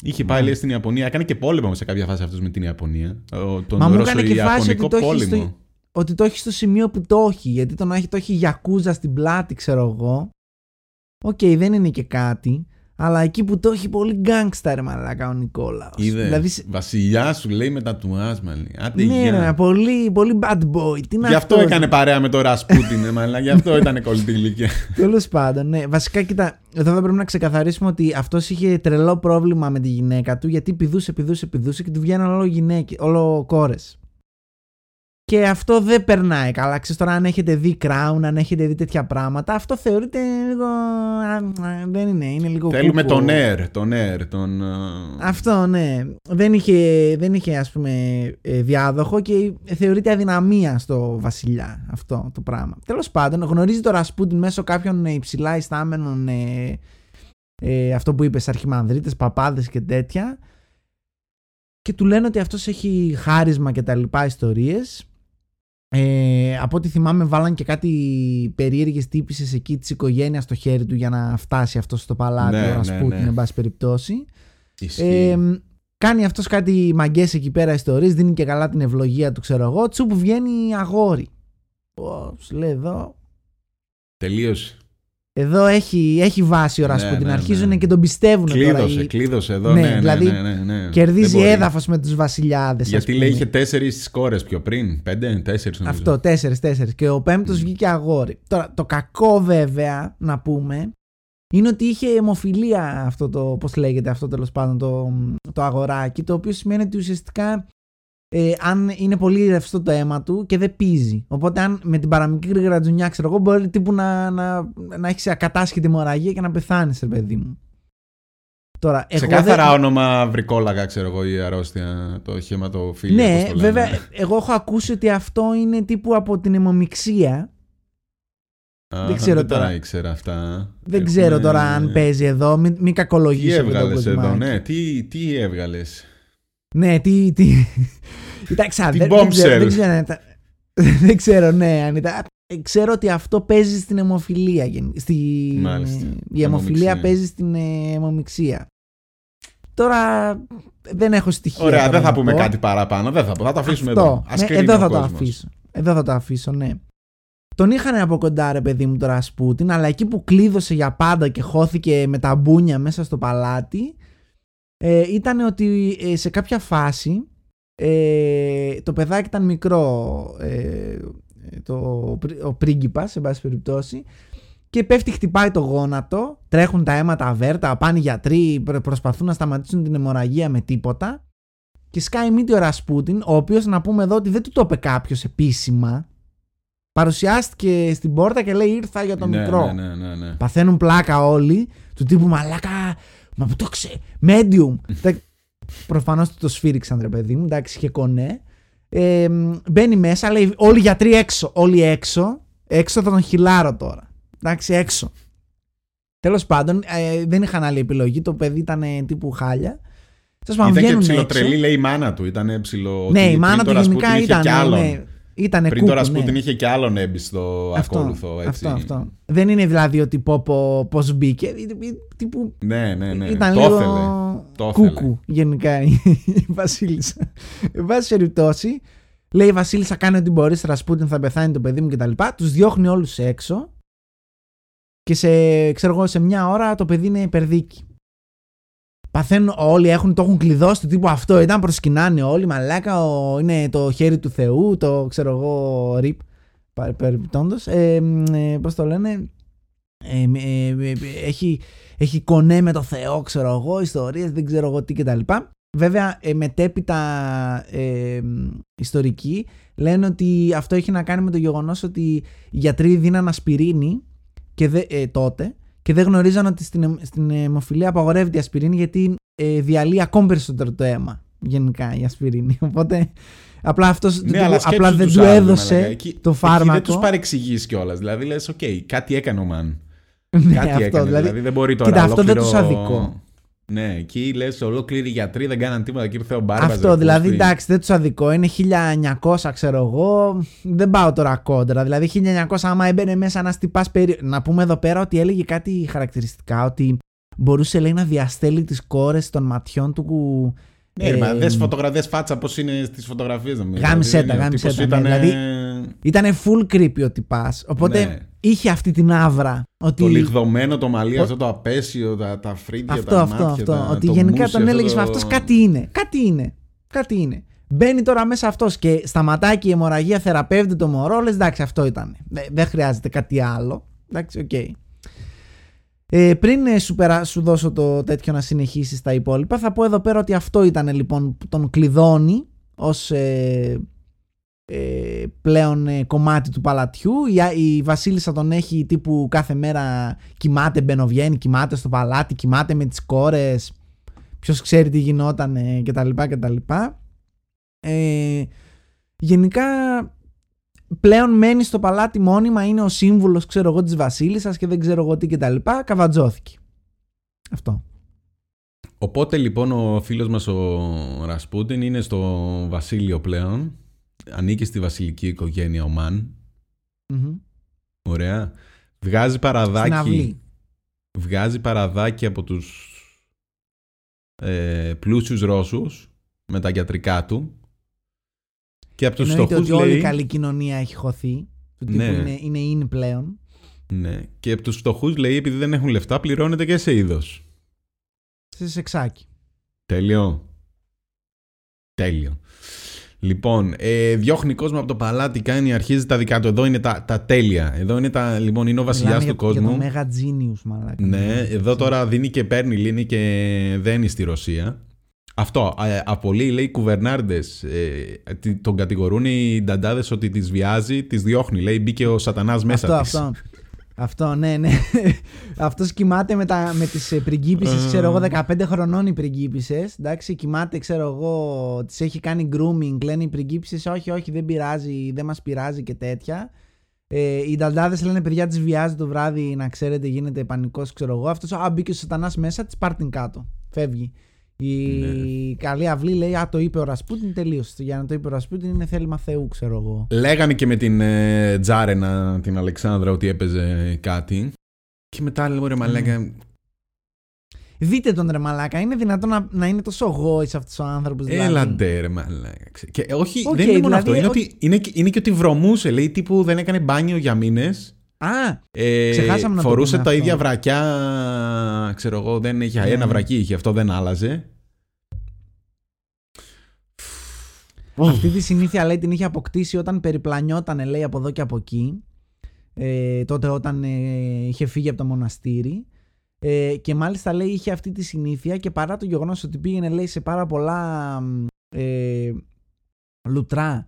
Είχε πάει Ναι. λέει στην Ιαπωνία, έκανε και πόλεμο σε κάποια φάση αυτός με την Ιαπωνία. Ο- Τον Μα μου έκανε και φάση Ρωσο-Ιαπωνικό ότι το έχει πόλεμο. Στο- Ότι το έχει στο σημείο που το έχει. Γιατί το να έχει, το έχει γιακούζα στην πλάτη, ξέρω εγώ. Οκ, δεν είναι και κάτι. Αλλά εκεί που το έχει πολύ γκάγκστα ρε μαλάκα ο Νικόλαος. Είδες. Δηλαδή, σε- Βασιλιά σου λέει με τα τουάσμα. Άντε ναι, γεια. ρε, πολύ, πολύ bad boy. Τι να Γι' αυτό έκανε παρέα με το Ρασπούτιν, ε, μαλάκα. Γι' αυτό ήταν κολλητή ηλικία. Τέλος πάντων, ναι. Βασικά, κοίτα, εδώ θα πρέπει να ξεκαθαρίσουμε ότι αυτός είχε τρελό πρόβλημα με τη γυναίκα του γιατί πηδούσε, πηδούσε, πηδούσε και του βγαίνουν όλο γυναίκες, όλο κόρες. Και αυτό δεν περνάει καλά. Ξέρεις τώρα αν έχετε δει Crown, αν έχετε δει τέτοια πράγματα, αυτό θεωρείται λίγο. α, α, Δεν είναι, είναι λίγο. Θέλουμε κούκο. τον Air, τον Air, τον... ε, Αυτό, ναι. Δεν είχε, δεν είχε ας πούμε ε, διάδοχο και θεωρείται αδυναμία στο βασιλιά αυτό το πράγμα. Τέλος πάντων, γνωρίζει το Ρασπούτιν μέσω κάποιων ε, υψηλά ιστάμενων ε, ε, αυτό που είπες αρχιμανδρίτες, παπάδες και τέτοια και του λένε ότι αυτός έχει χάρισμα και τα λοιπά ιστορίες ε, από ό,τι θυμάμαι βάλαν και κάτι περίεργες τύπησες εκεί της οικογένειας στο χέρι του για να φτάσει αυτός στο παλάτι Ναι, ο ναι, Ρασπούτιν ναι. εν πάση περιπτώσει Ισχύει. ε, κάνει αυτός κάτι μαγκές εκεί πέρα ιστορίες, δίνει και καλά την ευλογία του ξέρω εγώ, τσου που βγαίνει αγόρι. Ω, σου λέει εδώ, Τελείωσε. Εδώ έχει, έχει βάση ο Ναι, Ρασπούτιν, ναι, αρχίζουν ναι. και τον πιστεύουν τώρα. Κλείδωσε, οι- κλείδωσε εδώ. Ναι, Ναι, ναι, δηλαδή, ναι, ναι, ναι. Κερδίζει Δεν μπορεί. έδαφος με τους βασιλιάδες. Γιατί ας λέει πούμε. είχε τέσσερις κόρε πιο πριν. Πέντε, τέσσερις νομίζω. Αυτό, τέσσερις, τέσσερις. Και ο πέμπτος βγήκε αγόρι. Τώρα, το κακό βέβαια, να πούμε, είναι ότι είχε αιμοφιλία αυτό το, πώς λέγεται αυτό τέλος πάντων, το, το αγοράκι, το οποίο σημαίνει ότι ουσιαστικά ε, αν είναι πολύ ρευστό το αίμα του και δεν πίζει. Οπότε αν με την παραμικρή γρατζουνιά, ξέρω εγώ, μπορεί τύπου να, να, να έχεις ακατάσχετη μοραγία και να πεθάνεις, ρε παιδί μου. Τώρα, εγώ Ξεκάθαρα δεν- όνομα βρικόλαγα, ξέρω εγώ, η αρρώστια, το χαιματοφίλιο. Ναι, πώς το λένε. βέβαια, εγώ έχω ακούσει ότι αυτό είναι τύπου από την αιμομιξία. Α, δεν ξέρω δεν τώρα. τα ήξερα αυτά. Δεν Έχουμε- ξέρω τώρα αν παίζει εδώ, μην, μην Τι κακολογήσω αυτό το έβγαλε εδώ, κοσμάκι. ναι, τι, τι έβγαλες; Ναι, τι. τι... Κοιτάξτε, Τι δεν, δεν ξέρω, bombshell. δεν ξέρω, αν ήταν- δεν ξέρω, ναι, αν ήταν. ε, Ξέρω ότι αυτό παίζει στην αιμοφιλία. γεν- Στη... Μάλιστα. Η αιμοφιλία Αιμομιξία. παίζει στην ε, αιμομιξία. Τώρα δεν έχω στοιχεία. Ωραία, τώρα δεν να θα πούμε πω. κάτι παραπάνω. Δεν θα, πω, θα το αφήσουμε Αυτό. εδώ. Ας Ναι, κρίνει εδώ ο θα το κόσμος. αφήσω. Εδώ θα το αφήσω, ναι. Τον είχαν από κοντά ρε παιδί μου το Ρασπούτιν, αλλά εκεί που κλείδωσε για πάντα και χώθηκε με τα μπούνια μέσα στο παλάτι, ε, ήταν ότι ε, σε κάποια φάση ε, το παιδάκι ήταν μικρό, ε, το, ο πρίγκιπας, σε πάση περιπτώσει, και πέφτει, χτυπάει το γόνατο, τρέχουν τα αίματα αβέρτα, πάνε οι γιατροί, προ- προσπαθούν να σταματήσουν την αιμορραγία με τίποτα. Και σκάει μύτη ο Ρασπούτιν, ο οποίος να πούμε εδώ ότι δεν του το είπε κάποιος επίσημα. Παρουσιάστηκε στην πόρτα και λέει ήρθα για το Ναι, μικρό. Ναι, ναι, ναι, ναι. Παθαίνουν πλάκα όλοι, του τύπου μαλάκα. Μα που το ξέ. Medium. Προφανώς του το σφύριξαν, ρε παιδί μου, εντάξει, είχε κονέ. Ε, μ, μπαίνει μέσα, λέει όλοι οι γιατροί έξω. Όλοι έξω. Έξω θα τον χιλάρω τώρα. Εντάξει, έξω. Τέλος πάντων, ε, δεν είχαν άλλη επιλογή. Το παιδί ήταν ε, τύπου χάλια. Τέλος πάντων, Ήταν και βγαίνουν έξω. ψιλοτρελή, λέει η μάνα του. Ήταν ψιλο. Ναι, ότι η μάνα πριν του το γενικά Ρασπούτιν είχε ήταν. κι άλλον. Ναι, ήτανε Πριν κούκου, το Ρασπούτιν ναι. είχε κι άλλον έμπιστο ακόλουθο. Έτσι. Αυτό, αυτό. Δεν είναι δηλαδή ότι πω πω πώς μπήκε. Ε, ε, Τύπου Ναι, ναι, ναι. ήταν το λίγο ήθελε. Το ήθελε. κούκου γενικά η η Βασίλισσα. Εν πάση περιπτώσει, λέει η Βασίλισσα κάνει ό,τι μπορείς, Ρασπούτιν θα πεθάνει το παιδί μου κτλ. Τους διώχνει όλους έξω και σε, ξέρω εγώ, σε μια ώρα το παιδί είναι υπερδίκη. Παθαίνουν όλοι, έχουν, το έχουν κλειδώσει το τύπο αυτό ήταν, προσκυνάνε όλοι, μαλάκα, ο, είναι το χέρι του Θεού, το ξέρω εγώ, ρίπ, παρεπιπτόντως. Ε, μ, ε, πώς το λένε, ε, ε, ε, έχει, έχει κονέ με το Θεό, ξέρω εγώ, ιστορίες, δεν ξέρω εγώ τι κτλ. Βέβαια, ε, μετέπειτα ε, ιστορικοί λένε ότι αυτό έχει να κάνει με το γεγονός ότι οι γιατροί δίναν ασπιρίνη και δε, ε, τότε και δεν γνωρίζαν ότι στην, αιμ- στην αιμοφιλία απαγορεύεται η ασπιρίνη γιατί ε, διαλύει ακόμη περισσότερο το αίμα γενικά η ασπιρίνη. Οπότε απλά αυτός Ναι, αλλά σκέψου απλά δεν τους του άλλους, έδωσε μαλάκα. Εκεί- το Εκεί φάρμακο. δεν τους παρεξηγείς κιόλας. Δηλαδή λες, οκ, κάτι έκανε ο man. Ναι, κάτι αυτό, έκανε. Δηλαδή, δηλαδή, δεν μπορεί τώρα. κοίτα, αυτό δεν ολόκληρο- τους αδικώ. Ναι, εκεί λες, ολόκληροι γιατροί δεν κάναν τίποτα. Εκεί ήρθε ο Μπάρμπα. Αυτό δηλαδή εντάξει δεν τους αδικώ είναι 1900 ξέρω εγώ δεν πάω τώρα κόντρα δηλαδή 1900 άμα έμπαινε μέσα ένα τυπά περί... να πούμε εδώ πέρα ότι έλεγε κάτι χαρακτηριστικά ότι μπορούσε λέει να διαστέλλει τις κόρες των ματιών του Ναι, ρε, μα Ε, δες φωτογρα... δες φάτσα πώς είναι στις φωτογραφίες νομίζω. Γάμησε Δηλαδή, τα, ο γάμησε τύπος τα, ναι, ήταν, δηλαδή, ε, Ήταν full creepy ο τυπάς. Οπότε Ναι. είχε αυτή την αύρα. Ότι... Το λιγδωμένο το μαλλί, Ο- αυτό το απαίσιο, τα, τα φρύδια, Αυτό, τα αυτό, μάτια, αυτό. τα, ότι το γενικά μούσι, τον αυτό έλεγες το- αυτός κάτι είναι. Κάτι είναι. Κάτι είναι. Μπαίνει τώρα μέσα αυτός και σταματάει και η αιμορραγία, θεραπεύεται το μωρό. Λες εντάξει, αυτό ήταν. Δε- Δεν χρειάζεται κάτι άλλο. Εντάξει, οκ. Ε, πριν ε, σου, περά- σου δώσω το τέτοιο να συνεχίσεις τα υπόλοιπα θα πω εδώ πέρα ότι αυτό ήταν λοιπόν που τον κλειδώνει ως ε, ε, πλέον ε, κομμάτι του παλατιού. Η, Α- η βασίλισσα τον έχει τύπου κάθε μέρα κοιμάται μπαινοβγαίνει κοιμάται στο παλάτι κοιμάται με τις κόρες ποιος ξέρει τι γινόταν ε, κτλ κτλ. Ε, γενικά πλέον μένει στο παλάτι μόνιμα, είναι ο σύμβουλος ξέρω εγώ της βασίλισσας και δεν ξέρω εγώ τι κτλ. Καβατζώθηκε. Αυτό. Οπότε λοιπόν ο φίλος μας ο Ρασπούτιν είναι στο βασίλειο πλέον. Ανήκει στη βασιλική οικογένεια ο Μαν. Μμμ. Ωραία. Βγάζει Στην παραδάκι, αυλή. βγάζει παραδάκι από τους ε, πλούσιους Ρώσους με τα γιατρικά του. Και από τους Εννοείται φτωχούς ότι όλη λέει... η καλή κοινωνία έχει χωθεί. Του τύπου Ναι. είναι, είναι, είναι πλέον. Ναι. Και από τους φτωχούς λέει επειδή δεν έχουν λεφτά πληρώνεται και σε είδος. Σε σεξάκι. Τέλειο. Τέλειο. Λοιπόν, ε, διώχνει κόσμο από το παλάτι, κάνει, αρχίζει τα δικά του. Εδώ είναι τα, τα τέλεια. Εδώ είναι, τα, λοιπόν, είναι ο βασιλιάς Μιλάμε του για, κόσμου. Για το Mega Genius, μαλάκα. Ναι, εδώ τώρα δίνει και παίρνει, λύνει και δένει στη Ρωσία. Αυτό. Ε, απολύει, λέει, κουβερνάρντες. Ε, τι- τον κατηγορούν οι νταντάδες ότι τις βιάζει, τις διώχνει. Λέει, μπήκε ο Σατανάς μέσα αυτό, της. αυτό. Αυτό, ναι, ναι. Αυτό κοιμάται με, τα, με τις ε, πριγκίπισσες, ξέρω εγώ, 15 χρονών οι πριγκίπισσες. Εντάξει, κοιμάται, ξέρω εγώ, τις έχει κάνει grooming, λένε οι πριγκίπισσες, όχι, όχι, δεν πειράζει, δεν μας πειράζει και τέτοια. Ε, οι νταντάδες λένε, παιδιά, τις βιάζει το βράδυ, να ξέρετε, γίνεται πανικός, ξέρω εγώ. Αυτός, α, μπήκε ο σατανάς μέσα, της πάρ' την κάτω. Φεύγει. Η Ναι. καλή αυλή λέει, α, το είπε ο Ρασπούτιν, τελείωσε. Για να το είπε ο Ρασπούτιν είναι θέλημα Θεού, ξέρω εγώ. Λέγανε και με την ε, Τσαρίνα, την Αλεξάνδρα, ότι έπαιζε κάτι. Και μετά λέω, ρε μαλάκα, Δείτε τον ρε μαλάκα, είναι δυνατόν να, να είναι τόσο γόης αυτός ο άνθρωπος. δηλαδή. Έλα ντε, ρε μαλάκα. Ξε- Και όχι, Οκ, δεν είναι μόνο δηλαδή, αυτό. Είναι, ο- ότι, είναι, και- είναι και ότι βρωμούσε. Λέει τύπου δεν έκανε μπάνιο για μήνες. Α, Ε, Ξεχάσαμε να το φορούσε πούμε τα αυτό. ίδια βρακιά. Ξέρω εγώ, δεν είχε Ναι, ένα ναι. βρακί, είχε αυτό δεν άλλαζε. αυτή τη συνήθεια λέει την είχε αποκτήσει όταν περιπλανιόταν λέει από εδώ και από εκεί. Ε, τότε όταν ε, είχε φύγει από το μοναστήρι. Ε, και μάλιστα λέει είχε αυτή τη συνήθεια και παρά το γεγονός ότι πήγαινε λέει σε πάρα πολλά μ, ε, λουτρά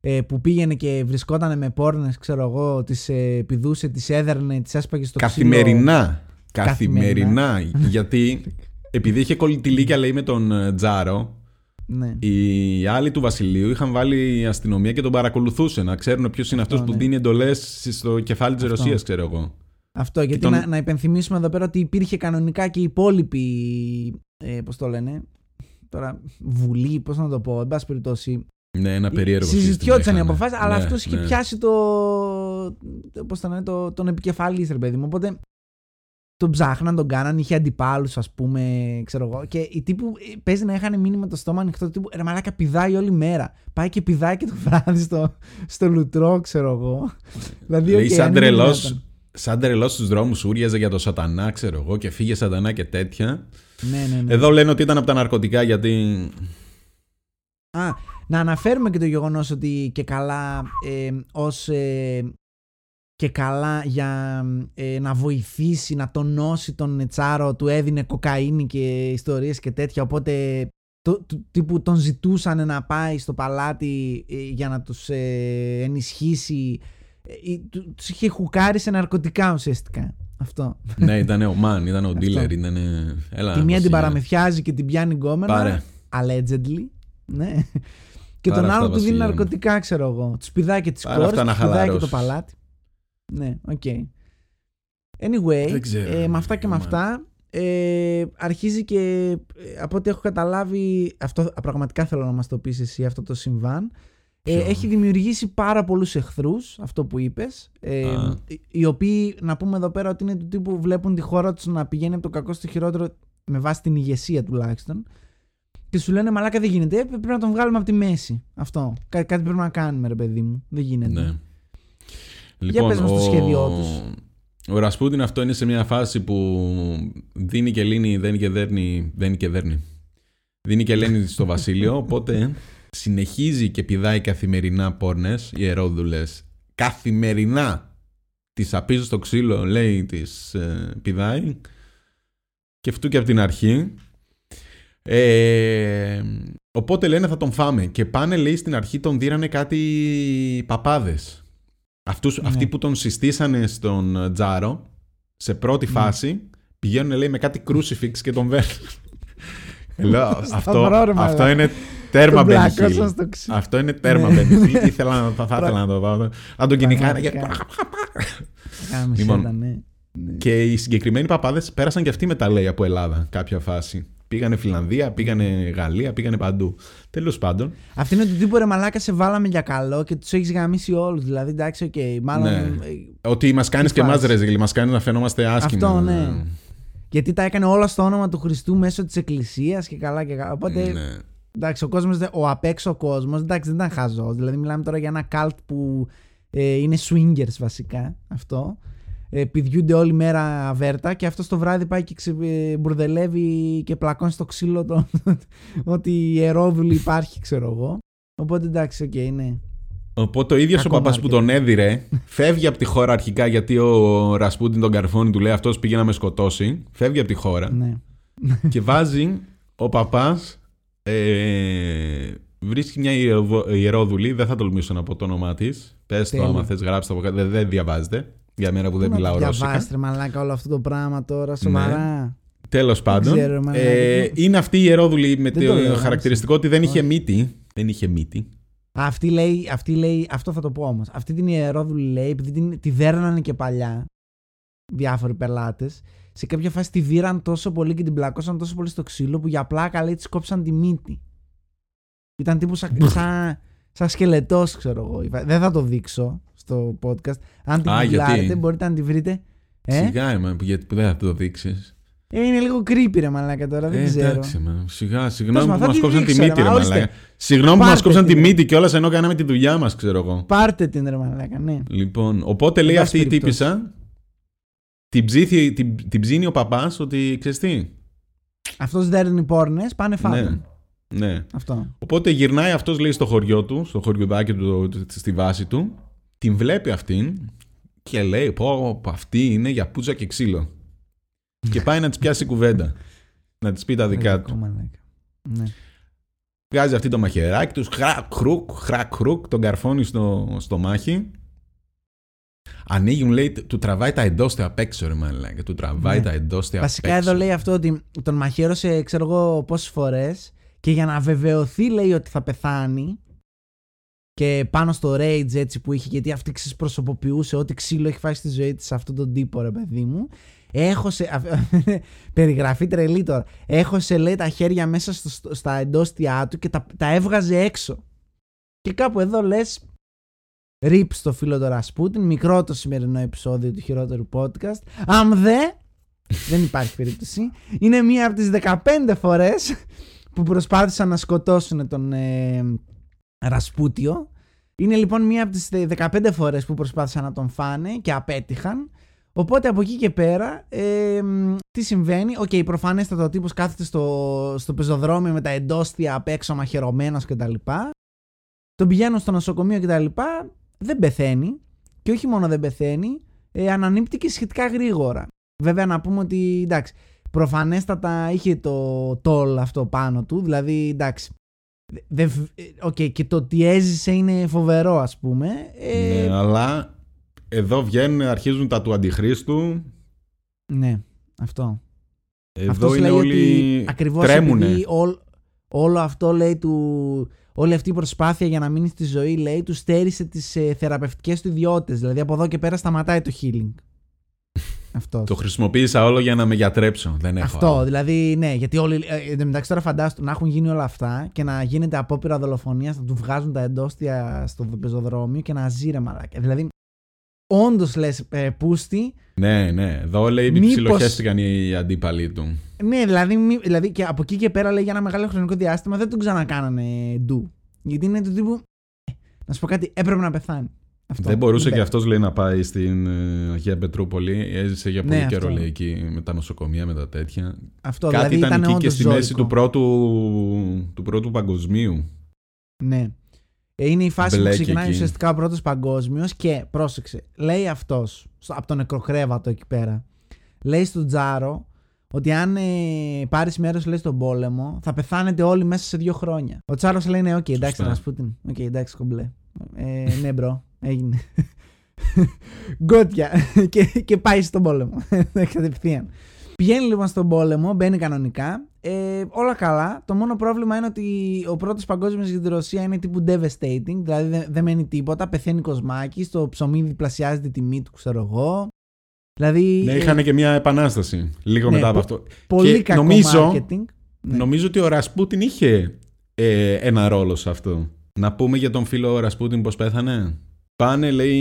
ε, που πήγαινε και βρισκόταν με πόρνες ξέρω εγώ τις ε, πηδούσε, τις έδερνε, τις έσπαγε στο ξύλο. Καθημερινά. Καθημερινά. Καθημερινά. γιατί επειδή είχε κολλητηλίκια λέει με τον ε, Τζάρο, Ναι. οι άλλοι του Βασιλείου είχαν βάλει αστυνομία και τον παρακολουθούσαν. Να ξέρουν ποιος είναι Αυτός, αυτό που ναι. δίνει εντολές στο κεφάλι της Αυτό. Ρωσίας, ξέρω εγώ. Αυτό, γιατί τον- να, να υπενθυμίσουμε εδώ πέρα ότι υπήρχε κανονικά και η υπόλοιπη. Ε, πώς το λένε. Τώρα, βουλή, πώς να το πω, εν πάση περιπτώσει. Ναι, ένα περίεργο Συζητιόντουσαν οι σύστημα αποφάσει, είχαν. αλλά Ναι, αυτός είχε ναι. πιάσει το. Πώς το λένε, το, τον επικεφαλή, ρε παιδί μου. Οπότε τον ψάχναν, τον κάναν, είχε αντιπάλους, ας πούμε, ξέρω εγώ. Και οι τύπου ε, παίζει να είχαν μείνει με το στόμα ανοιχτό. Τύπου ρε μαλάκα πηδάει όλη μέρα. Πάει και πηδάει και το βράδυ στο, στο λουτρό, ξέρω εγώ. δηλαδή, Λέει οκ, σαν αν είναι τρελό. δυνατόν. Σαν τρελός στους δρόμους ούρλιαζε για το σατανά, ξέρω εγώ, και φύγε σατανά και τέτοια. Ναι, ναι, ναι. Εδώ λένε ότι ήταν από τα ναρκωτικά γιατί. Α, να αναφέρουμε και το γεγονός ότι και καλά ε, ως ε, και καλά για ε, να βοηθήσει, να τονώσει τον Τσάρο του έδινε κοκαίνη και ιστορίες και τέτοια οπότε το, του- τύπου τον ζητούσαν να πάει στο παλάτι ε, για να τους ε, ενισχύσει ε, ε, του- τους είχε χουκάρει σε ναρκωτικά ουσιαστικά αυτό ναι, ήταν ο man, ήταν ο Αυτό. dealer. Ήταν... Έλα, τη μία την Βασίλη. παραμεθιάζει και την πιάνει γκόμενα Πάρε. allegedly. Ναι. Και Πάρε τον αυτά, άλλο του δίνει Βασίλη μου. ναρκωτικά, ξέρω εγώ. Του πηδάει και τις Πάρε κόρες, αυτά να του πηδάει και το χαλαρώσεις. παλάτι. Ναι, ok. Anyway, Δεν ξέρω, ε, με αυτά και με άμα- αυτά ε, αρχίζει και ε, από ό,τι έχω καταλάβει, αυτό πραγματικά θέλω να μας το πεις εσύ αυτό το συμβάν, ε, Ποιο; έχει δημιουργήσει πάρα πολλούς εχθρούς, αυτό που είπες, ε, Α. οι- οι οποίοι, να πούμε εδώ πέρα ότι είναι του τύπου βλέπουν τη χώρα τους να πηγαίνει από το κακό στο χειρότερο με βάση την ηγεσία τουλάχιστον Και σου λένε μαλάκα δεν γίνεται. Ε, πρέπει να τον βγάλουμε από τη μέση. Αυτό. Κά- κάτι πρέπει να κάνουμε, ρε παιδί μου. Δεν γίνεται. Ναι. Για πες μας το σχέδιό τους. Ο Ρασπούτιν αυτό είναι σε μια φάση που δίνει και λύνει, δένει και δέρνει, δένει και δέρνει. Δίνει και λένε στο βασίλειο, οπότε συνεχίζει και πηδάει καθημερινά πόρνες, ιερόδουλες, καθημερινά. Τις απίζω στο ξύλο, λέει, τις ε, πηδάει. Και αυτού και από την αρχή. Ε, οπότε λένε θα τον φάμε. Και πάνε, λέει, στην αρχή τον δίρανε κάτι παπάδες. Αυτούς, Ναι. Αυτοί που τον συστήσανε στον Τζάρο, σε πρώτη Ναι. φάση, πηγαίνουν, λέει, με κάτι crucifix και τον βέρνουν. Λέω, αυτό, Σταυρό, ρε, αυτό μαλάκα. είναι τέρμα Τον Benny πλάκωσαν Hill. στο ξύλο. Αυτό είναι τέρμα Ναι. Benny Hill. Ήθελα να, θα, θα ήθελα να το δω. Να τον κυνηγάνε. και- Πραγματικά. Γάμη Λοιπόν. σέ τα, ναι. Ναι. Και οι συγκεκριμένοι παπάδες πέρασαν και αυτοί μετά, λέει, από Ελλάδα κάποια φάση. Πήγανε Φιλανδία, πήγανε Γαλλία, πήγανε παντού. Τέλος πάντων. Αυτή είναι το τύπο ρε μαλάκα σε βάλαμε για καλό και τους έχεις γαμήσει όλους. Δηλαδή εντάξει, οκ. μάλλον. Ναι. ε, Ότι μας κάνεις Τι και εμάς φάση. ρεζίλ, μας κάνεις να φαινόμαστε άσχημα. Αυτό, ναι. Γιατί τα έκανε όλα στο όνομα του Χριστού μέσω της Εκκλησίας και καλά και καλά. Οπότε Ναι. εντάξει, ο κόσμος, ο απ' έξω κόσμος, εντάξει, δεν ήταν χαζός. Δηλαδή, μιλάμε τώρα για ένα καλτ που ε, είναι swingers βασικά αυτό. Ε, πηδιούνται όλη μέρα αβέρτα και αυτός το βράδυ πάει και ξε, ε, μπουρδελεύει και πλακώνει στο ξύλο το, ό,τι ιερόδουλη υπάρχει, ξέρω εγώ. Οπότε εντάξει, οκ, ναι. Οπότε ο ίδιος ο Κακό παπάς που marketing. τον έδειρε φεύγει από τη χώρα αρχικά γιατί ο Ρασπούτιν τον καρφώνει του λέει αυτός πήγε να με σκοτώσει. Φεύγει από τη χώρα ναι. και βάζει ο παπάς. Ε, βρίσκει μια ιεροβο- ιερόδουλη, δεν θα τολμήσω να πω το όνομά της. Πες το Τέλεια. άμα θες, γράψτε το από κάτω. Δεν, δεν διαβάζετε. Για μένα που δεν Πού να μιλάω το ρώσικα. διαβάσετε, μαλάκα όλο αυτό το πράγμα τώρα, σοβαρά. Τέλος πάντων. ξέρω, μαλάκα. ε, είναι αυτή η ιερόδουλη με Δεν το, το λέω, χαρακτηριστικό ότι δεν είχε Όχι. μύτη. Δεν είχε μύτη. Αυτή λέει, αυτή λέει, αυτό θα το πω όμως. Αυτή την ιερόδουλη λέει, επειδή την, τη δέρνανε και παλιά διάφοροι πελάτες, σε κάποια φάση τη βήραν τόσο πολύ και την πλακώσαν τόσο πολύ στο ξύλο που για πλάκα λέει της κόψαν τη μύτη. Ήταν τύπου σαν, σαν, σαν σκελετός, ξέρω εγώ. Δεν θα το δείξω στο podcast. Αν την Α, γκουγκλάρετε, γιατί; μπορείτε να τη βρείτε. Ε; Σιγά, εμέ, που- γιατί που δεν θα το δείξεις. Ε, είναι λίγο creepy ρε μαλάκα τώρα, δεν Ε, ξέρω. εντάξει, μα. Σιγά, συγγνώμη Τέλος που πάντων, μας θα τη κόψαν τη δείξω, μύτη, ρε, ρε μα, ορίστε. μαλάκα. Συγγνώμη που μας Πάρτε κόψαν την, τη ρε. μύτη κιόλας ενώ κάναμε τη δουλειά μας, ξέρω εγώ. Πάρτε την ρε μαλάκα, ναι. Λοιπόν, οπότε λέει Εν αυτή η πάση περιπτώσει. τύπησα. Την, ψήθη, την, την ψήνει ο παπάς ότι ξέρεις τι; Αυτός δέρνει πόρνες, πάνε φάτε. Ναι, ναι. Αυτό. Οπότε γυρνάει αυτός, λέει, στο χωριό του, στο χωριουδάκι του, το- στη βάση του. Την βλέπει αυτήν και λέει: Πω, πω, αυτή είναι για πούτσα και ξύλο. και πάει να της πιάσει κουβέντα. Να της πει τα δικά Κακό του. μαλάκα. Ναι. Βγάζει αυτή το μαχαιράκι τους, χρακ, χρουκ, χρακ, χρουκ, τον καρφώνει στο, στο μάχη. Ανοίγουν, λέει, του τραβάει τα εντόστια απ' έξω, ρε μαλάκα. Του τραβάει Ναι. τα εντόστια Βασικά απ' έξω. εδώ λέει αυτό ότι τον μαχαίρωσε ξέρω εγώ πόσες φορές και για να βεβαιωθεί λέει ότι θα πεθάνει και πάνω στο rage έτσι που είχε γιατί αυτή ξεσπροσωποποιούσε ό,τι ξύλο έχει φάει στη ζωή της σε αυτόν τον τύπο ρε παιδί μου έχωσε α- περιγραφή τρελή τώρα έχωσε λέει τα χέρια μέσα στο- στο- στα εντόστια του και τα, τα έβγαζε έξω και κάπου εδώ λες Rip στο φίλο του Ρασπούτιν, μικρό το σημερινό επεισόδιο του χειρότερου podcast. Αν δε, δεν υπάρχει περίπτωση. Είναι μία από τις 15 φορές που προσπάθησαν να σκοτώσουν τον ε, Ρασπούτιν. Είναι λοιπόν μία από τις 15 φορές που προσπάθησαν να τον φάνε και απέτυχαν. Οπότε από εκεί και πέρα, ε, μ, τι συμβαίνει; Ok, okay, προφανέστατα ο τύπος κάθεται στο, στο πεζοδρόμιο με τα εντόσθια απ' έξω μαχαιρωμένος κτλ. Τον πηγαίνουν στο νοσοκομείο κτλ. Δεν πεθαίνει. Και όχι μόνο δεν πεθαίνει, ε, ανανήπτει και σχετικά γρήγορα. Βέβαια να πούμε ότι εντάξει, προφανέστατα είχε το toll αυτό πάνω του, δηλαδή εντάξει. Δε- ε, Οκ, και το ότι έζησε είναι φοβερό ας πούμε. Ε, Ναι, αλλά εδώ βγαίνουν, αρχίζουν τα του αντιχρίστου. ναι, αυτό. Εδώ Αυτός είναι λέει όλοι. ότι ακριβώς τρέμουνε. επειδή όλ- όλο αυτό λέει του... Όλη αυτή η προσπάθεια για να μείνει στη ζωή λέει του στέρισε τις ε, θεραπευτικές του ιδιότητες. Δηλαδή από εδώ και πέρα σταματάει το healing. Αυτός. Το χρησιμοποίησα όλο για να με γιατρέψω. Δεν έχω. Αυτό, άλλο. δηλαδή, ναι, γιατί όλοι. Ε, εν τω μεταξύ τώρα φαντάστο να έχουν γίνει όλα αυτά και να γίνεται απόπειρα δολοφονίας, να του βγάζουν τα εντόστια στο πεζοδρόμιο και να ζει ρε μαλάκα. Δηλαδή, όντως λες ε, πούστη. Ναι, ναι. Εδώ λέει Μήπως- ψιλοχέστηκαν οι αντίπαλοι του. Ναι, δηλαδή, μη- δηλαδή και από εκεί και πέρα λέει για ένα μεγάλο χρονικό διάστημα δεν τον ξανακάνανε ντου. Γιατί είναι του τύπου. «Ε, Να σου πω κάτι, έπρεπε να πεθάνει. Αυτό. Δεν μπορούσε Δεν και αυτός λέει να πάει στην ε, Αγία Πετρούπολη. Έζησε για πολύ Ναι, καιρό αυτό. λέει εκεί με τα νοσοκομεία, με τα τέτοια. Αυτό Κάτι δηλαδή ήταν, ήταν εκεί και όντως στη μέση ζώρικο. του πρώτου, του πρώτου παγκοσμίου. Ναι. Ε, Είναι η φάση Μπλέκει που ξεκινάει εκεί. ουσιαστικά ο πρώτος παγκόσμιος και πρόσεξε. Λέει αυτός από τον νεκροχρέβατο εκεί πέρα. Λέει στον Τσάρο ότι αν ε, πάρεις μέρος λέει στον πόλεμο, θα πεθάνετε όλοι μέσα σε δύο χρόνια. Ο Τσάρο λέει: Ναι, οκ, εντάξει, Σωστά. Ρασπούτιν. Οκ, εντάξει, κομπλέ. Ε, ναι, bro, έγινε. Got ya. και, και πάει στον πόλεμο. Κατευθείαν. Πηγαίνει λοιπόν στον πόλεμο, μπαίνει κανονικά. Ε, όλα καλά. Το μόνο πρόβλημα είναι ότι ο πρώτος παγκόσμιος για τη Ρωσία είναι τύπου devastating. Δηλαδή δεν, δεν μένει τίποτα. Πεθαίνει κοσμάκι. Το ψωμί διπλασιάζεται η τιμή του, ξέρω εγώ. Δηλαδή. Ναι, ε, είχαν και μια επανάσταση λίγο ναι, μετά από πο- αυτό. πολύ και κακό νομίζω- marketing. Ναι. Νομίζω ότι ο Ρασπούτιν είχε ε, ένα ρόλο σε αυτό. Να πούμε για τον φίλο Ρασπούτιν πώς πέθανε; Πάνε, λέει,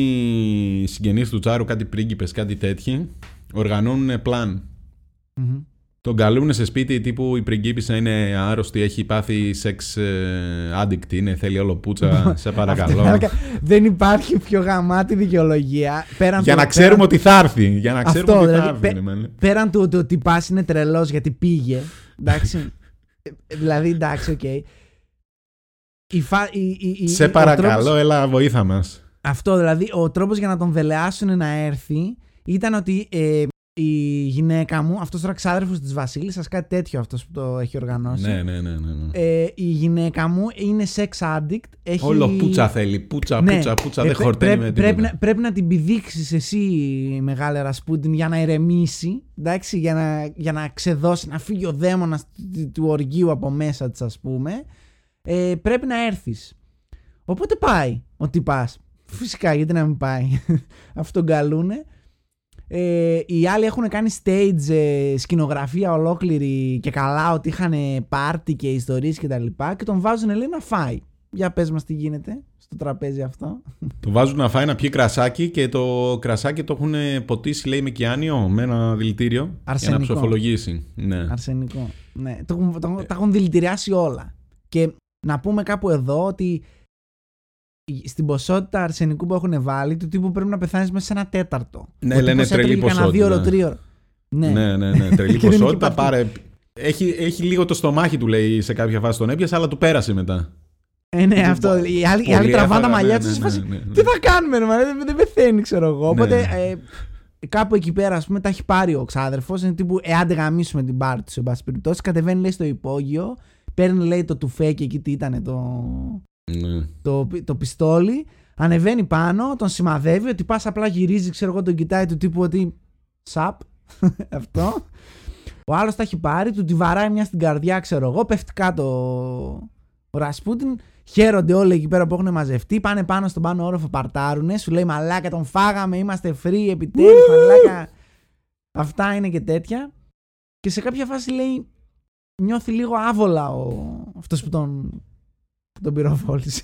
οι συγγενείς του Τσάρου, κάτι πρίγκιπες, κάτι τέτοιοι, οργανώνουν πλάν. Μμμ. Τον καλούν σε σπίτι τύπου η πριγκίπισσα είναι άρρωστη, έχει πάθει σεξ ε, addict, είναι, θέλει όλο πούτσα, σε παρακαλώ. Αυτό, δεν υπάρχει πιο γαμάτη δικαιολογία. Πέραν για του- να ξέρουμε ότι θα έρθει. Για να Αυτό, ξέρουμε ότι θα δηλαδή, έρθει. πε- ναι, μεν. πέραν του ότι ο τυπάς είναι τρελός γιατί πήγε. Εντάξει. Ε, δηλαδή, εντάξει, οκ. Η φα... η, η, η- Σε ο παρακαλώ, τρόπος- έλα βοήθα μας. Αυτό δηλαδή, ο τρόπος για να τον δελεάσουν να έρθει ήταν ότι ε, η γυναίκα μου, αυτός τώρα ξάδερφο της Βασίλισσας, κάτι τέτοιο αυτός που το έχει οργανώσει. Ναι, ναι, ναι. ναι, ναι. Ε, η γυναίκα μου είναι sex addict. Έχει... Όλο πούτσα θέλει. Πούτσα, Ναι. πούτσα, πούτσα. Ε, δεν πρέ- χορταίνει πρέπει, με πρέπει, τίποτα. να, πρέπει να την πηδήξεις εσύ, μεγάλη Ρασπούτιν, για να ηρεμήσει. Εντάξει, για να, για να ξεδώσει, να φύγει ο δαίμονας του, του οργείου από μέσα της, ας πούμε. Ε, πρέπει να έρθεις. Οπότε πάει ο τυπάς. Φυσικά, γιατί να μην πάει. Αυτό τον καλούνε. Ε, οι άλλοι έχουν κάνει stage ε, σκηνογραφία ολόκληρη και καλά ότι είχαν πάρτι και ιστορίες και τα λοιπά και τον βάζουν λέει να φάει. Για πες μας τι γίνεται στο τραπέζι αυτό. Το βάζουν να φάει να πιει κρασάκι και το κρασάκι το έχουν ποτίσει, λέει, με κιάνιο, με ένα δηλητήριο. Για Αρσενικό. να ψοφολογήσει. Ναι. Αρσενικό. Ναι, το, έχουν- το, έχουν- τα έχουν δηλητηριάσει όλα. Και να πούμε κάπου εδώ ότι στην ποσότητα αρσενικού που έχουν βάλει, του τύπου πρέπει να πεθάνεις μέσα σε ένα τέταρτο. Ναι, Ο λένε τύπος τρελή έτρεγε κανένα ποσότητα. δύο ώρο, τρία ώρο. Ναι. ναι, ναι, ναι. Τρελή Και δεν είχε ποσότητα. πάθει. Πάρε. Έχει, έχει λίγο το στομάχι του, λέει, σε κάποια φάση τον έπιασε, αλλά του πέρασε μετά. Ε, ναι, αυτό. Οι άλλοι, οι άλλοι Πολύ τραβάνε τα έφαγα, μαλλιά ναι, τους. ναι, ναι, ναι. Τι θα κάνουμε, ρε, μαλάκα, δεν, δεν πεθαίνει, ξέρω εγώ. Ναι. Οπότε ε, κάπου εκεί πέρα, ας πούμε, τα έχει πάρει ο ξάδερφος. Είναι τύπου, εάν δεν γαμίσουμε την πάρτι του, σε πάση περιπτώσει. Κατεβαίνει, λέει, στο υπόγειο. Παίρνει, λέει, το τουφέκι εκεί, τι ήταν, το, Ναι. Το, το πιστόλι. Ανεβαίνει πάνω, τον σημαδεύει. Ότι πας απλά γυρίζει, ξέρω εγώ, τον κοιτάει του τύπου ότι. Σαπ. Αυτό. Ο άλλος τα έχει πάρει, του τη βαράει μια στην καρδιά, ξέρω εγώ. Πέφτει κάτω ο Ρασπούτιν. Χαίρονται όλοι εκεί πέρα που έχουν μαζευτεί. Πάνε πάνω στον πάνω όροφο, παρτάρουνε. Σου λέει Μαλάκα, τον φάγαμε. Είμαστε free επιτέλους. Μαλάκα. Αυτά είναι και τέτοια. Και σε κάποια φάση λέει. Νιώθει λίγο άβολα ο... αυτός που τον, που τον πυροβόλησε.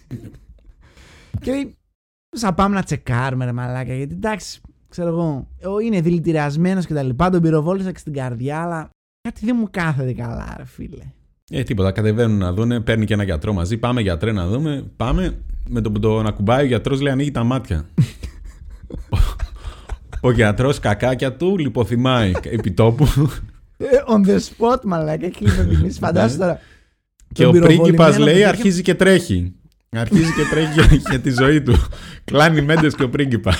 και λέει. Θα πάμε να τσεκάρουμε, ρε Μαλάκα. Γιατί εντάξει, ξέρω εγώ. ο- Είναι δηλητηριασμένος και τα λοιπά. Τον πυροβόλησα και στην καρδιά, αλλά κάτι δεν μου κάθεται καλά, ρε φίλε. Ε, τίποτα. Κατεβαίνουν να δούνε, παίρνει και ένα γιατρό μαζί. Πάμε γιατρέ να δούμε. Πάμε. Με το που τον ακουμπάει ο γιατρός λέει ανοίγει τα μάτια. ο γιατρός κακάκια του λιποθυμάει επί τόπου. Ε, on the spot, μαλάκα, έχει λιπεμινήσει. Φαντάσου τώρα. Και τον ο πρίγκιπας πυροβολημένο λέει που είχε- αρχίζει και τρέχει. Αρχίζει και τρέχει για, για τη ζωή του. Κλάνει μέντε και ο πρίγκιπα.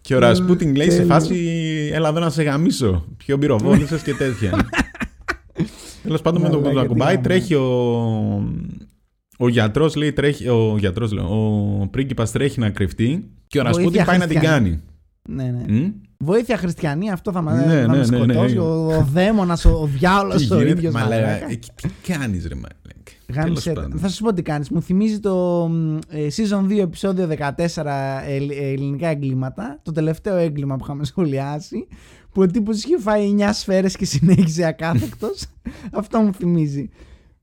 και ο Ρασπούτιν λέει σε τέλειο. φάση Έλα εδώ να σε γαμίσω. Ποιο πυροβόλησες και τέτοια. Τέλος πάντων με το που Μαλάκα, το τι ακουμπάει γαμάτο. τρέχει ο. Ο γιατρός λέει τρέχει. Ο γιατρός λέω. Ο πρίγκιπας τρέχει να κρυφτεί και ο Ρασπούτιν Βοήθεια πάει να την χριστιανή. κάνει. Ναι, ναι. Μμ; Βοήθεια χριστιανή, αυτό θα, μα, Ναι, θα ναι, με ναι, σκοτώσει. ναι. Ο, ο δαίμονας, ο, ο διάολος Τι ο γίνεται, ίδιος. μα λέει, μαλάκα. εκεί τι κάνεις, ρε μαλάκα. Γάμισε Τέλος τα. πάντων. Θα σου πω τι κάνεις. Μου θυμίζει το μ, ε, season 2 επεισόδιο 14 ελ- ε, ελληνικά εγκλήματα. Το τελευταίο έγκλημα που είχαμε σχολιάσει. Που ο τύπος είχε φάει 9 σφαίρες και συνέχιζε ακάθεκτος. Αυτό μου θυμίζει.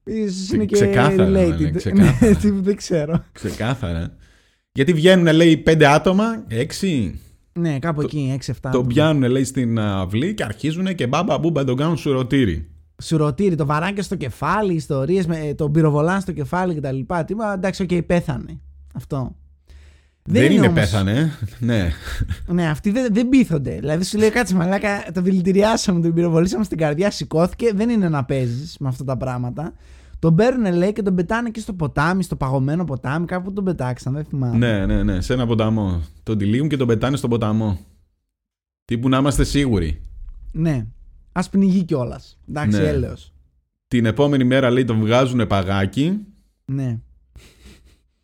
Ίσως είναι και Ξεκάθαρα, related. ναι, ξεκάθαρα. Ναι, τι- δεν ξέρω. Ξεκάθαρα. Γιατί βγαίνουν, λέει, πέντε άτομα, έξι. Ναι, κάπου εκεί, 6-7. Τον πιάνουν, λέει, στην αυλή και αρχίζουν και μπάμπα μπούμπα τον κάνουν σουρωτήρι. Σουρωτήρι, το βαράκι στο κεφάλι, ιστορίες με τον πυροβολάν στο κεφάλι κτλ. Τύπου, εντάξει, οκ, πέθανε. Αυτό. Δεν, είναι, όμως- πέθανε. ναι. Ναι, αυτοί δεν, δεν πείθονται. Δηλαδή σου λέει κάτσε μαλάκα, το δηλητηριάσαμε, τον πυροβολήσαμε στην καρδιά, σηκώθηκε. Δεν είναι να παίζεις με αυτά τα πράγματα. Τον παίρνουν λέει και τον πετάνε και στο ποτάμι, στο παγωμένο ποτάμι, κάπου τον πετάξαν, δεν θυμάμαι. ναι, ναι, ναι. Σε ένα ποταμό. Τον τυλίγουν και τον πετάνε στον ποταμό. Τύπου να είμαστε σίγουροι. Ναι. Α πνιγεί κιόλας. Εντάξει, Ναι. έλεος. Την επόμενη μέρα, λέει, τον βγάζουν παγάκι Ναι.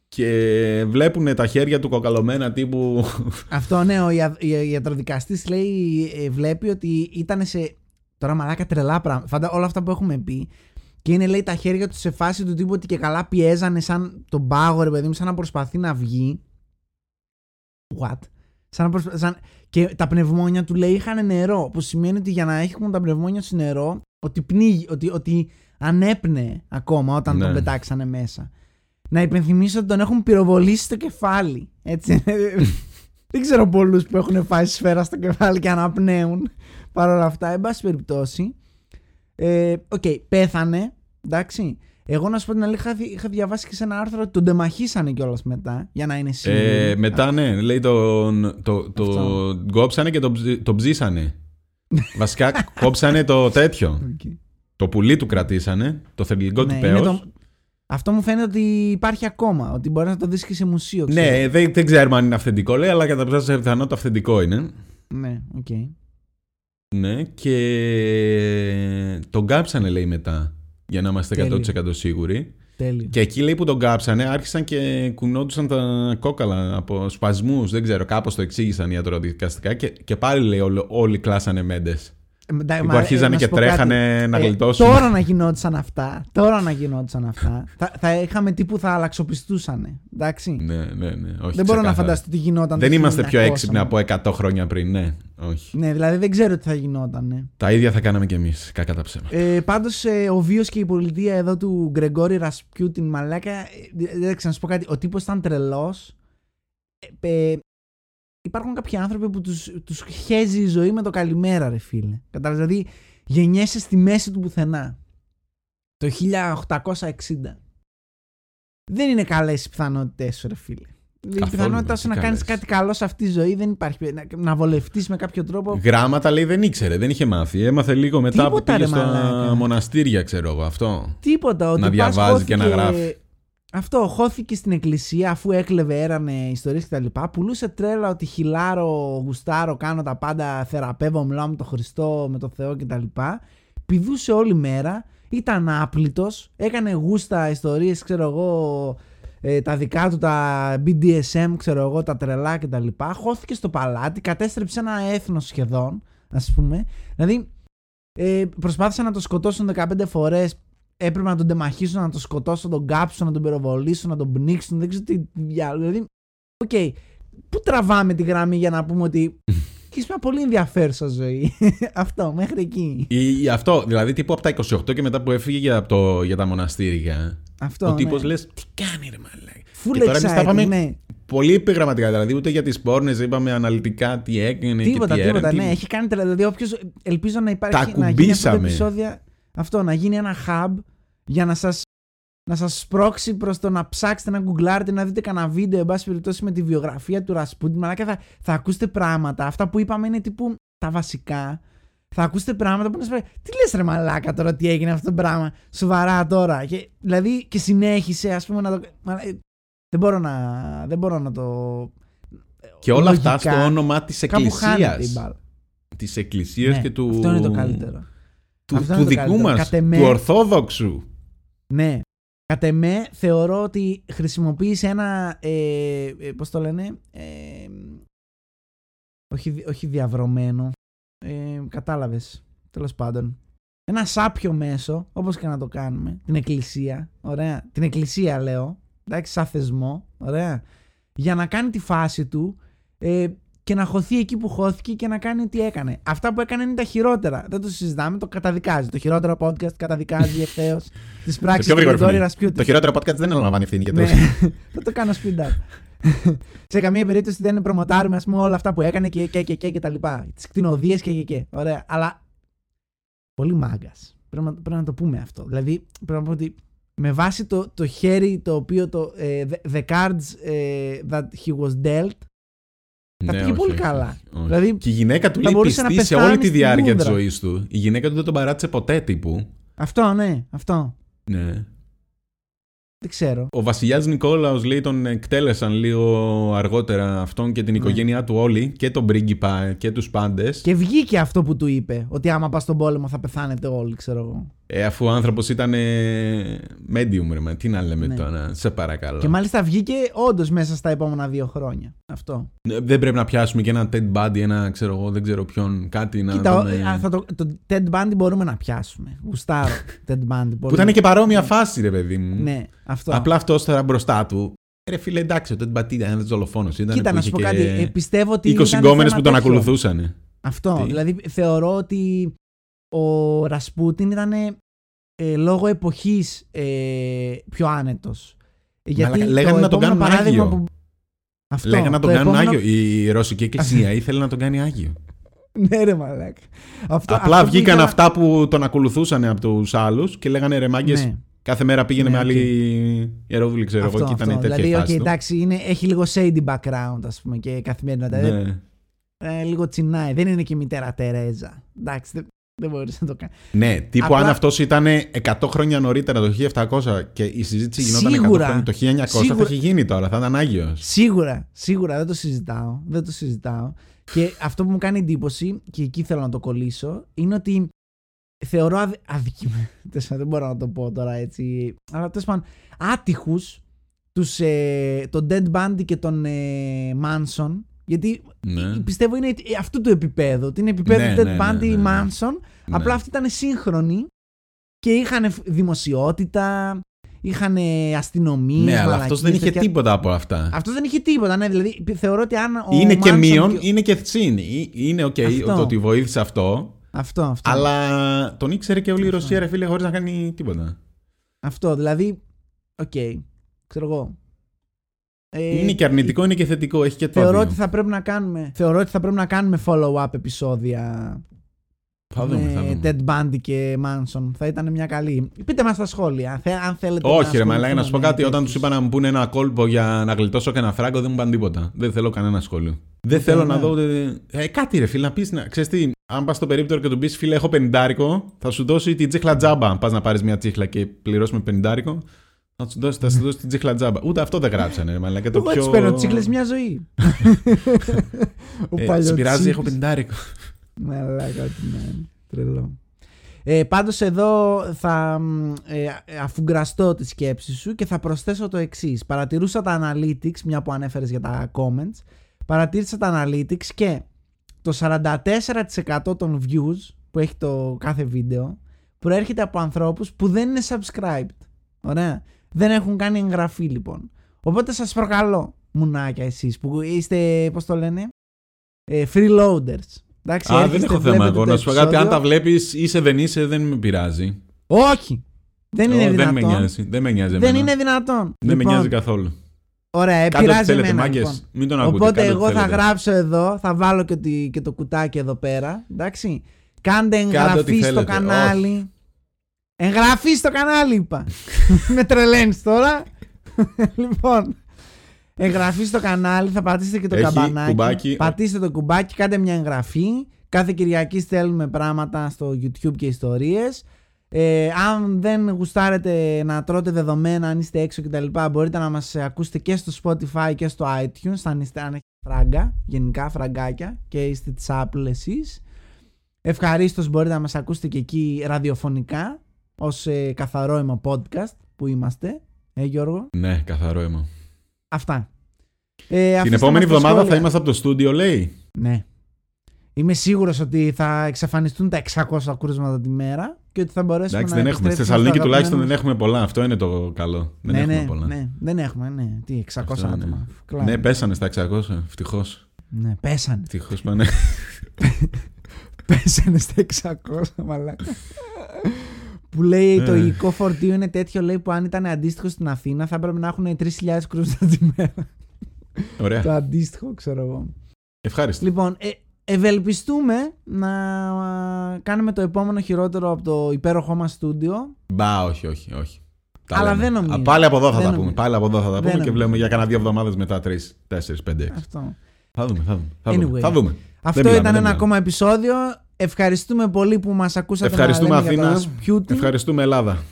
και βλέπουν τα χέρια του κοκαλωμένα τύπου. Αυτό ναι, ο ια- η- ιατροδικαστής λέει, ε, βλέπει ότι ήταν σε. Τώρα μαλάκα τρελά πράγματα. Φαντα όλα αυτά που έχουμε πει. Και είναι λέει τα χέρια τους σε φάση του τύπου ότι και καλά πιέζανε σαν τον πάγο, ρε παιδί μου, σαν να προσπαθεί να βγει. What? Σαν να προσπα... σαν... Και τα πνευμόνια του λέει είχαν νερό. Που σημαίνει ότι για να έχουν τα πνευμόνια τους νερό, ότι πνίγει, ότι, ότι ανέπνεε ακόμα όταν Ναι. τον πετάξανε μέσα. Να υπενθυμίσω ότι τον έχουν πυροβολήσει στο κεφάλι. Έτσι. Δεν ξέρω πολλούς που έχουν φάει σφαίρα στο κεφάλι και αναπνέουν. Παρ' όλα αυτά, εν πάση περιπτώσει. Ε, Οκ, πέθανε. Εντάξει. Εγώ να σου πω την αλήθεια, είχα, δι- είχα διαβάσει και σε ένα άρθρο ότι τον τεμαχίσανε κιόλας μετά για να είναι σίγουροι. Ε, μετά, ναι, λέει τον. Το, το, Αυτό. κόψανε και τον, ψ- τον ψήσανε. Βασικά, κόψανε το τέτοιο. Οκ. Το πουλί του κρατήσανε, το θερμικό Ναι, του είναι πέος. το- Αυτό μου φαίνεται ότι υπάρχει ακόμα. Ότι μπορείς να το δεις και σε μουσείο. ξέρω. Ναι, δεν, δεν ξέρουμε αν είναι αυθεντικό, λέει, αλλά κατά πάσα πιθανότητα αυθεντικό είναι. Ναι, οκ. Ναι, και τον κάψανε, λέει, μετά. Για να είμαστε Τέλειο. 100% σίγουροι. Τέλειο. Και εκεί, λέει, που τον κάψανε, άρχισαν και κουνόντουσαν τα κόκαλα από σπασμούς. Δεν ξέρω, κάπως το εξήγησαν οι ιατροδικαστικά. Και, και πάλι, λέει, όλοι, όλοι κλάσανε μέντες. Ε, μετα- Που μα- αρχίζανε να και σου πω κάτι. τρέχανε να Ε, γλιτώσουν. Τώρα να γινόντουσαν αυτά. Τώρα να γινόντουσαν αυτά. θα, θα είχαμε τύπου θα αλλαξοπιστούσανε. Εντάξει. Ναι, ναι, ναι. Όχι, Δεν μπορώ να ξεκάθαρα. φανταστώ τι γινόταν. Δεν το είμαστε πιο 1900, έξυπνοι από 100 χρόνια πριν, ναι. Όχι. Ναι, δηλαδή δεν ξέρω τι θα γινόταν. Ναι. Τα ίδια θα κάναμε κι εμείς, κακά τα ψέματα. Ε, Πάντως ο βίος και η πολιτεία εδώ του Γκρεγόρη Ρασπιούτιν μαλάκα. ε, Δεν ξέρω να σου πω κάτι. Ο τύπος ήταν τρελός. Ε, υπάρχουν κάποιοι άνθρωποι που τους, τους χέζει η ζωή με το καλημέρα, ρε φίλε. Κατάλαβες, δηλαδή γεννιέσαι στη μέση του πουθενά. Το 1860. Δεν είναι καλές οι πιθανότητές σου, ρε φίλε. Η Καθόλου, πιθανότητά τι σου να κάνεις καλές. κάτι καλό σε αυτή τη ζωή δεν υπάρχει. Να, να βολευτείς με κάποιο τρόπο. Γράμματα λέει δεν ήξερε, δεν είχε μάθει. Έμαθε λίγο μετά που Τίποτα, πήγε ρε στα μαλάκα. μοναστήρια, ξέρω εγώ αυτό. Τίποτα. Ότι Να πας, διαβάζει και να χώθηκε- γράφει. Αυτό, χώθηκε στην εκκλησία αφού έκλεβε, έρανε ιστορίες κτλ. Πουλούσε τρέλα ότι χιλάρω, γουστάρω, κάνω τα πάντα, θεραπεύω, μιλάω με τον Χριστό, με τον Θεό κτλ. Πηδούσε όλη μέρα, ήταν άπλητος, έκανε γούστα ιστορίες, ξέρω εγώ, ε, τα δικά του, τα BDSM, ξέρω εγώ, τα τρελά κτλ. Χώθηκε στο παλάτι, κατέστρεψε ένα έθνος σχεδόν, ας πούμε. Δηλαδή, ε, προσπάθησαν να το σκοτώσουν 15 φορές έπρεπε να τον τεμαχίσουν, να τον σκοτώσουν, να τον κάψουν, να τον πυροβολήσουν, να τον πνίξουν. Δεν ξέρω τι διάλογο. Δηλαδή, οκ, πού τραβάμε τη γραμμή για να πούμε ότι έχει μια πολύ ενδιαφέρουσα ζωή. Αυτό, μέχρι εκεί. Ή, ή αυτό, δηλαδή τύπου από τα 28 και μετά που έφυγε για, από το, για τα μοναστήρια. Αυτό. ο τύπος ναι. λες, τι κάνει ρε μαλάκα. Full και τώρα εμείς τα excited, είπαμε ναι. πολύ επιγραμματικά. Δηλαδή ούτε για τις πόρνες είπαμε αναλυτικά τι έκανε Τίποτα, και τι τίποτα. έρευνε. Ναι, έχει κάνει τρελα. Δηλαδή, όποιος. Ελπίζω να υπάρχει. Τα να γίνει αυτό το κουμπίσαμε. επεισόδιο. Αυτό, να γίνει ένα hub για να σας να σας σπρώξει προς το να ψάξετε να γκουγκλάρετε, να δείτε κανένα βίντεο, εν πάση περιπτώσει, με τη βιογραφία του Ρασπούτιν. Μαλάκα θα, θα ακούσετε πράγματα. Αυτά που είπαμε είναι τύπου τα βασικά. Θα ακούσετε πράγματα που να σας πει, τι λες ρε μαλάκα τώρα, τι έγινε αυτό το πράγμα, σοβαρά τώρα. Και, δηλαδή και συνέχισε, ας πούμε, να το... Μα, ε, δεν, μπορώ να, δεν μπορώ να το... Και όλα αυτά λογικά, στο όνομα της Κάπου χάνεται η εκκλησίας. μπάλα. Της εκκλησίας Ναι, και του. Αυτό είναι το καλύτερο. Του, Αυτό του είναι το δικού καλύτερο. μας. Κατ' εμέ- Του Ορθόδοξου. Ναι. Κατ' εμέ θεωρώ ότι χρησιμοποίησε ένα. Ε, ε, πώς το λένε. Ε, όχι, δι- όχι διαβρωμένο. Ε, κατάλαβες. Τέλος πάντων. Ένα σάπιο μέσο, όπως και να το κάνουμε. Την εκκλησία. Ωραία. Την εκκλησία λέω. Εντάξει, σαν θεσμό. Ωραία. Για να κάνει τη φάση του. Ε, και να χωθεί εκεί που χώθηκε και να κάνει τι έκανε. Αυτά που έκανε είναι τα χειρότερα. Δεν το συζητάμε, το καταδικάζει. Το χειρότερο podcast καταδικάζει ευθέως τις πράξεις πιο του γρήγορο Γκρεγόρη φωνή. Ρασπιούτη. Το χειρότερο podcast δεν αναλαμβάνει ευθύνη για το. Ναι, θα το κάνω speed up. σε καμία περίπτωση δεν προμοτάρουμε ας πούμε, όλα αυτά που έκανε και, και, και, και, και τα λοιπά. Τις κτηνοδίες και, και, και. Ωραία. Αλλά. Πολύ μάγκας. Πρέπει, να- πρέπει να το πούμε αυτό. Δηλαδή, πρέπει να πω ότι με βάση το, το χέρι το οποίο το. ε, the, the cards ε, that he was dealt. Τα Ναι, πήγε όχι, πολύ όχι, καλά. όχι, όχι. Δηλαδή, Και η γυναίκα του θα λέει μπορούσε να πιστή σε πεθάνει όλη τη στη διάρκεια της λούντρα. ζωής του. Η γυναίκα του δεν τον παράτησε ποτέ τύπου. αυτό, ναι, αυτό. Ναι. Δεν ξέρω. Ο βασιλιάς Νικόλαος λέει τον εκτέλεσαν λίγο αργότερα αυτόν και Ναι. την οικογένειά του όλοι και τον πρίγκιπα και τους πάντες. Και βγήκε αυτό που του είπε. Ότι άμα πας στον πόλεμο θα πεθάνετε όλοι, ξέρω εγώ. Ε, αφού ο άνθρωπος ήταν ε, medium, ρε, μα, τι να λέμε Ναι. τώρα, σε παρακαλώ. Και μάλιστα βγήκε όντως μέσα στα επόμενα δύο χρόνια. Αυτό. Ε, Δεν πρέπει να πιάσουμε και ένα Ted Bundy, ένα ξέρω εγώ, δεν ξέρω ποιον, κάτι να Κοίτα, τον, ε, ο- α, θα το, το Ted Bundy μπορούμε να πιάσουμε. Γουστάρω Ted Bundy. Που πολύ. ήταν και παρόμοια φάση, ρε παιδί μου. Ναι, αυτό. Απλά αυτός τώρα μπροστά του. Ρε φίλε, εντάξει, ο Ted Bundy ήταν ένας δολοφόνος. Κοίτα, να σου πω κάτι. Ε, πιστεύω ότι. 20 ήταν γκόμενες θέμα που τον τέτοιο. ακολουθούσαν. Αυτό. Τι; Δηλαδή θεωρώ ότι ο Ρασπούτιν ήταν ε, λόγω εποχής ε, πιο άνετος. Μαλάκα, λέγανε να τον κάνουν Άγιο. Που... Αυτό. Λέγανε να τον το κάνουν επόμενο- Άγιο. Η Ρωσική Εκκλησία ήθελε να τον κάνει Άγιο. Ναι, ρε μαλάκα. Αυτό, Απλά αυτό που βγήκαν ήθελα- αυτά που τον ακολουθούσαν από τους άλλους και λέγανε ρε μάγκες, Ναι. κάθε μέρα πήγαινε Ναι, με οκ. άλλη ιερόδουλη, ξέρω εγώ, Αυτό, και ήταν αυτό. τέτοια δηλαδή, η okay, φάση του. εντάξει, είναι, έχει λίγο shady background, ας πούμε, και καθημερινότητα. Ε, Ναι. ε, λίγο τσινάει. Δεν είναι και η μητέρα Τερέζα. Εντάξει, δεν, δεν μπορείς να το κάνεις. Ναι, τύπου Απλά- αν αυτός ήταν 100 χρόνια νωρίτερα το 1700 και η συζήτηση γινόταν 100 Σίγουρα. χρόνια το 1900 θα Σίγουρα. έχει γίνει τώρα, θα ήταν Άγιος. Σίγουρα, σίγουρα δεν το συζητάω. Δεν το συζητάω. Και αυτό που μου κάνει εντύπωση, και εκεί θέλω να το κολλήσω, είναι ότι θεωρώ αδ, αδικημένος. Δεν μπορώ να το πω τώρα έτσι. Αλλά τέλος πάντων, άτυχους τους, ε, τον Dead Bundy και τον ε, Manson. Γιατί Ναι. πιστεύω είναι αυτού του επίπεδου. Ότι είναι επίπεδο Ναι, Ted ναι, ναι, Bundy ναι, ναι. Manson. Ναι. Απλά αυτοί ήταν σύγχρονοι και είχαν δημοσιότητα, είχαν αστυνομίες. Ναι, αλλά αυτός δεν είχε τίποτα από αυτά. Αυτός δεν είχε τίποτα. Ναι, δηλαδή θεωρώ ότι αν. Ο είναι και Manson μείον, και- είναι και συν. Ε, Είναι οκ Αυτό. το ότι βοήθησε αυτό, Αυτό, αυτό. αλλά τον ήξερε και όλη η Αυτό. Ρωσία, ρε φίλε, χωρίς να κάνει τίποτα. Αυτό, δηλαδή. Οκ. ξέρω εγώ. Ε, είναι και αρνητικό, είναι και θετικό. Έχει και το Θεωρώ δύο. ότι θα πρέπει να κάνουμε, θεωρώ ότι θα πρέπει να κάνουμε follow-up επεισόδια Θα δούμε, θα με δούμε. Ted Bundy και Manson. Θα ήταν μια καλή. Πείτε μας στα σχόλια, αν θε- αν θέλετε. Όχι, ρε να Μαλάκα, να σου πω κάτι. ασχοληθούμε Όταν με τους τέτοιους. είπα να μου πούνε ένα κόλπο για να γλιτώσω και ένα φράγκο, δεν μου είπαν τίποτα. Δεν θέλω κανένα σχόλιο. Δεν θέλω να ναι. δω. ε, Ε, κάτι ρε φίλε, να πεις. Ξέρεις τι, αν πας στο περίπτερο και του πεις φίλε, έχω πεντάρικο, θα σου δώσει την τσίχλα τζάμπα. Πας να πάρεις μια τσίχλα και πληρώσουμε πεντάρικο. Θα σου δώσει, θα σου δώσει την τσίχλα τζάμπα. Ούτε αυτό δεν γράψανε, ρε Μαλάκα. Το Εγώ πιο... έτσι παίρνω τσίχλες μια ζωή. Ο Ε, παλιός σε πειράζει, τσίχλης. έχω πεντάρικο. Μαλάκα, ό,τι να είναι. Τρελό. Ε, πάντως εδώ θα μ, ε, αφουγκραστώ τη σκέψη σου και θα προσθέσω το εξής. Παρατηρούσα τα analytics, μια που ανέφερες για τα comments, παρατήρησα τα analytics και το 44% των views που έχει το κάθε βίντεο προέρχεται από ανθρώπους που δεν είναι subscribed. Ωραία. Δεν έχουν κάνει εγγραφή λοιπόν. Οπότε σας προκαλώ, μουνάκια εσείς που είστε, πώς το λένε, ε, freeloaders. Εντάξει, Α, δεν έρχεστε, έχω θέμα βλέπετε εγώ. το Να σου πω κάτι, αν επεισόδιο. τα βλέπεις, είσαι δεν είσαι, δεν με πειράζει. Όχι. Δεν είναι Ω, δυνατόν. Δεν με νοιάζει. Δεν με νοιάζει. Δεν εμένα. είναι δυνατόν. Δεν με Λοιπόν, νοιάζει καθόλου. Ωραία, Κάντε ό,τι επηρεάζει θέλετε, εμένα. μάγκες. Λοιπόν. Μην τον ακούτε. Οπότε κάντε ό,τι εγώ θα θέλετε. γράψω εδώ, θα βάλω και, τη- και το κουτάκι εδώ πέρα. Εντάξει. Κάντε εγγραφή ό,τι στο θέλετε. κανάλι. Εγγραφή στο κανάλι είπα. Με τρελαίνεις τώρα. λοιπόν. Εγγραφή στο κανάλι, θα πατήσετε και το Έχει καμπανάκι. κουμπάκι. Πατήστε το κουμπάκι, κάντε μια εγγραφή. Κάθε Κυριακή στέλνουμε πράγματα στο YouTube και ιστορίες. Ε, αν δεν γουστάρετε να τρώτε δεδομένα, αν είστε έξω κτλ., μπορείτε να μας ακούσετε και στο Spotify και στο iTunes, αν, είστε, αν έχετε φράγκα, γενικά φραγκάκια και είστε της Apple εσείς. Ευχαρίστως μπορείτε να μας ακούσετε και εκεί ραδιοφωνικά, ως ε, καθαρό αίμα podcast που είμαστε. Ε, Γιώργο. Ναι, καθαρό αίμα. Αυτά. Ε, Την αφήστε επόμενη μας τα εβδομάδα θα σχόλια. είμαστε από το στούντιο, λέει. Ναι. Είμαι σίγουρος ότι θα εξαφανιστούν τα 600 κρούσματα τη μέρα και ότι θα μπορέσουμε Εντάξει, να δεν έχουμε. Στη επιστρέψουμε Θεσσαλονίκη στο τουλάχιστον δεν αγαπημένο έχουμε πολλά. Αυτό είναι το καλό. Δεν ναι, έχουμε ναι, πολλά. ναι, δεν έχουμε, ναι. Τι, 600 Αυτό είναι. άτομα. Κλάι. Ναι, πέσανε στα 600. Ευτυχώς. Ναι, πέσανε. Ευτυχώς πάνε. Πέσανε στα 600, μαλάκα. Που λέει το Ε. υλικό φορτίο είναι τέτοιο λέει που αν ήταν αντίστοιχο στην Αθήνα θα έπρεπε να έχουν 3.000 κρούσματα τη μέρα. Ωραία. το αντίστοιχο, ξέρω εγώ. Ευχάριστο. Λοιπόν, ε, ευελπιστούμε να κάνουμε το επόμενο χειρότερο από το υπέροχό μας στούντιο. Μπα, όχι, όχι, όχι. Τα Αλλά λέμε. δεν νομίζω. Α, Πάλι από εδώ θα Δεν τα νομίζω. πούμε. Πάλι από εδώ θα τα Δεν πούμε και νομίζω. βλέπουμε για κανένα δύο εβδομάδες μετά. Τρεις, τέσσερις, πέντε, έξι. Αυτό. Θα δούμε, θα δούμε. Θα δούμε. Anyway. Θα δούμε. Αυτό μιλάμε, ήταν δεν ένα μιλάμε. ακόμα επεισόδιο. Ευχαριστούμε πολύ που μας ακούσατε Ευχαριστούμε, να λέμε για Αθήνα. το Rasputin. Ευχαριστούμε, Ελλάδα.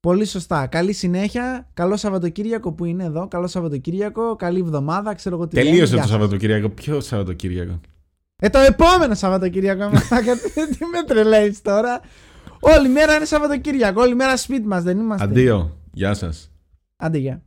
Πολύ σωστά. Καλή συνέχεια. Καλό Σαββατοκύριακο που είναι εδώ. Καλό Σαββατοκύριακο. Καλή εβδομάδα. Ξέρω εγώ τι λένε. Τελείωσε Γεια το σας. Σαββατοκύριακο. Ποιο Σαββατοκύριακο; Ε, το επόμενο Σαββατοκύριακο. μαλάκα. Τι με τρελαίνεις τώρα. Όλη μέρα είναι Σαββατοκύριακο. Όλη μέρα σπίτι μας δεν είμαστε. Αντίο. Γεια σας. Άντε, γεια.